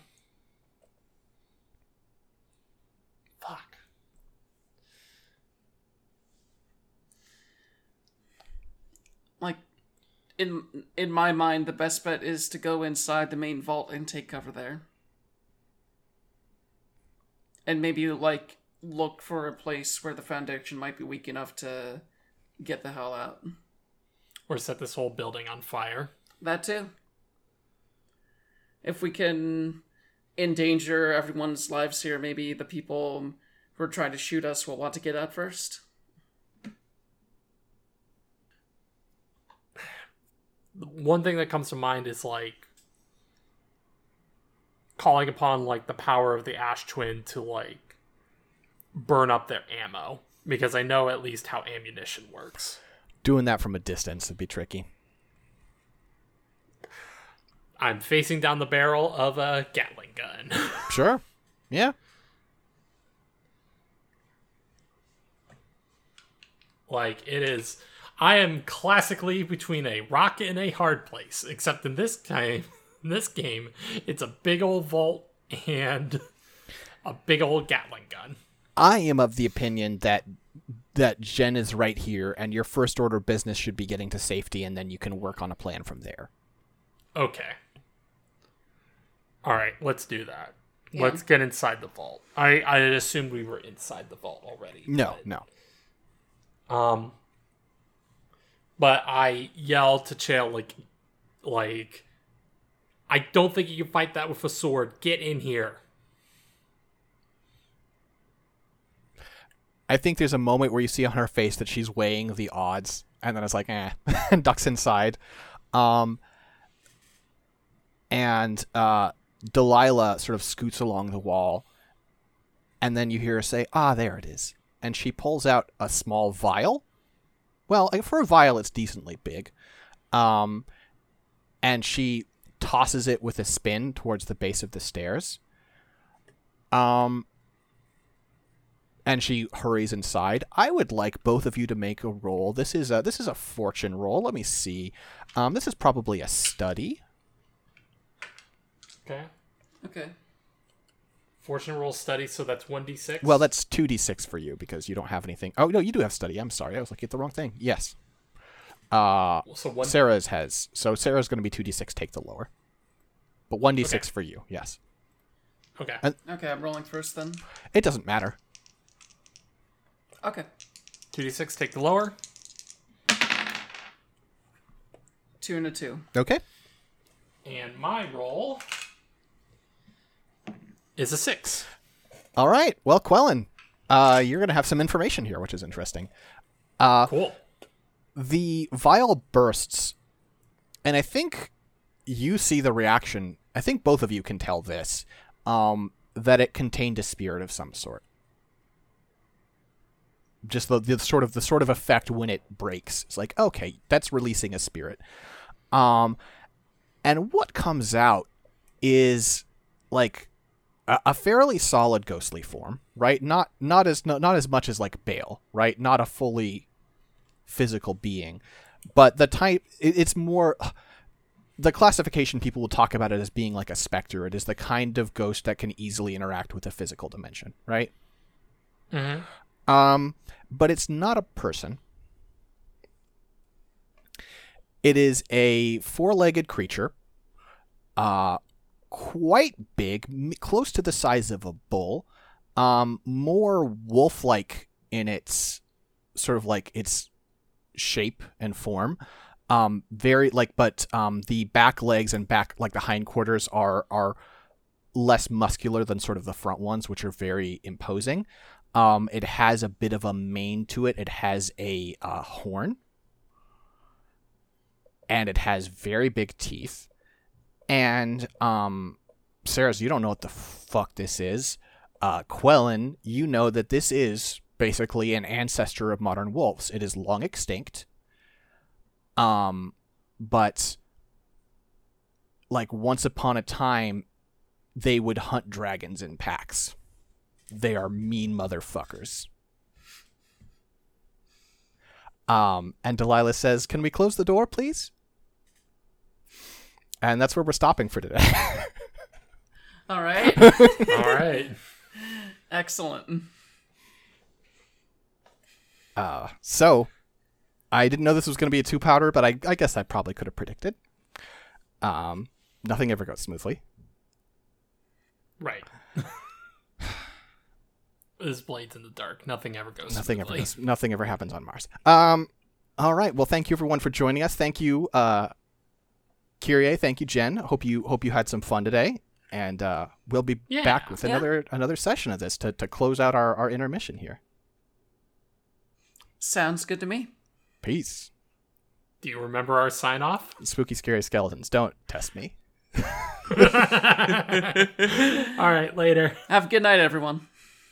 in in my mind the best bet is to go inside the main vault and take cover there. And maybe like look for a place where the foundation might be weak enough to get the hell out. Or set this whole building on fire. That too. If we can endanger everyone's lives here, maybe the people who are trying to shoot us will want to get out first. One thing that comes to mind is like calling upon like the power of the Ash Twin to like burn up their ammo because I know at least how ammunition works. doing that from a distance would be tricky. I'm facing down the barrel of a Gatling gun. <laughs> Sure. Yeah. like it is I am classically between a rock and a hard place, except in this time <laughs> in this game, it's a big old vault and a big old Gatling gun. I am of the opinion that that Jen is right here, and your first order business should be getting to safety, and then you can work on a plan from there. Okay. All right, let's do that. Yeah. Let's get inside the vault. I I assumed we were inside the vault already. No, but- no. Um, but I yell to Chael like, like, I don't think you can fight that with a sword. Get in here. I think there's a moment where you see on her face that she's weighing the odds, and then it's like, eh, <laughs> and ducks inside. Um, and uh, Delilah sort of scoots along the wall, and then you hear her say, "Ah, there it is," and she pulls out a small vial. Well, for a vial, it's decently big. Um, and she tosses it with a spin towards the base of the stairs. Um, and she hurries inside. I would like both of you to make a roll. This is a this is a fortune roll. Let me see. Um, this is probably a study. Okay. Okay. Fortune roll study, so that's one d six. Well, that's two d six for you because you don't have anything. Oh no, you do have study. I'm sorry, I was looking at the wrong thing. Yes. Uh, so one. Saris has so Saris going to be two d six. Take the lower, but one d six Okay. for you. Yes, Okay. and- Okay, I'm rolling first then. it doesn't matter. Okay. Two d six. Take the lower. Two and a two. Okay. And my roll is a six. All right. Well, Quellen, uh, you're going to have some information here, which is interesting. Uh, Cool. the vial bursts, and I think you see the reaction. I think both of you can tell this um, that it contained a spirit of some sort. Just the, the sort of the sort of effect when it breaks. It's like okay, that's releasing a spirit. Um, and what comes out is like a, a fairly solid ghostly form, right? Not not as not, as much as like Bale, right? Not a fully physical being, but the type it, it's more. <sighs> The classification people will talk about it as being like a specter. It is the kind of ghost that can easily interact with the physical dimension, right? Mm-hmm. Um, but it's not a person. It is a four-legged creature, uh, quite big, close to the size of a bull, um, more wolf-like in its sort of like its shape and form. Um, very like, but um, the back legs and back like the hindquarters are are less muscular than sort of the front ones, which are very imposing. Um, it has a bit of a mane to it. It has a uh, horn, and it has very big teeth. And um, Saris, you don't know what the fuck this is. Uh, Quellen, you know that this is basically an ancestor of modern wolves. It is long extinct. Um, but like once upon a time they would hunt dragons in packs. They are mean motherfuckers. Um, and Delilah says, "Can we close the door, please?" And that's where we're stopping for today. <laughs> All right. <laughs> All right. Excellent. Uh, so I didn't know this was going to be a two powder, but I, I guess I probably could have predicted. Um, nothing ever goes smoothly. Right. <sighs> this blades in the dark. Nothing ever goes. Nothing ever smoothly. goes, nothing ever happens on Mars. Um, all right. Well, thank you everyone for joining us. Thank you, uh, Kyrie. Thank you, Jen. Hope you hope you had some fun today, and uh, we'll be Yeah. back with Yeah. another another session of this to, to close out our, our intermission here. Sounds good to me. Peace. Do you remember our sign off? Spooky, scary skeletons. Don't test me. <laughs> <laughs> All right, later. Have a good night, everyone.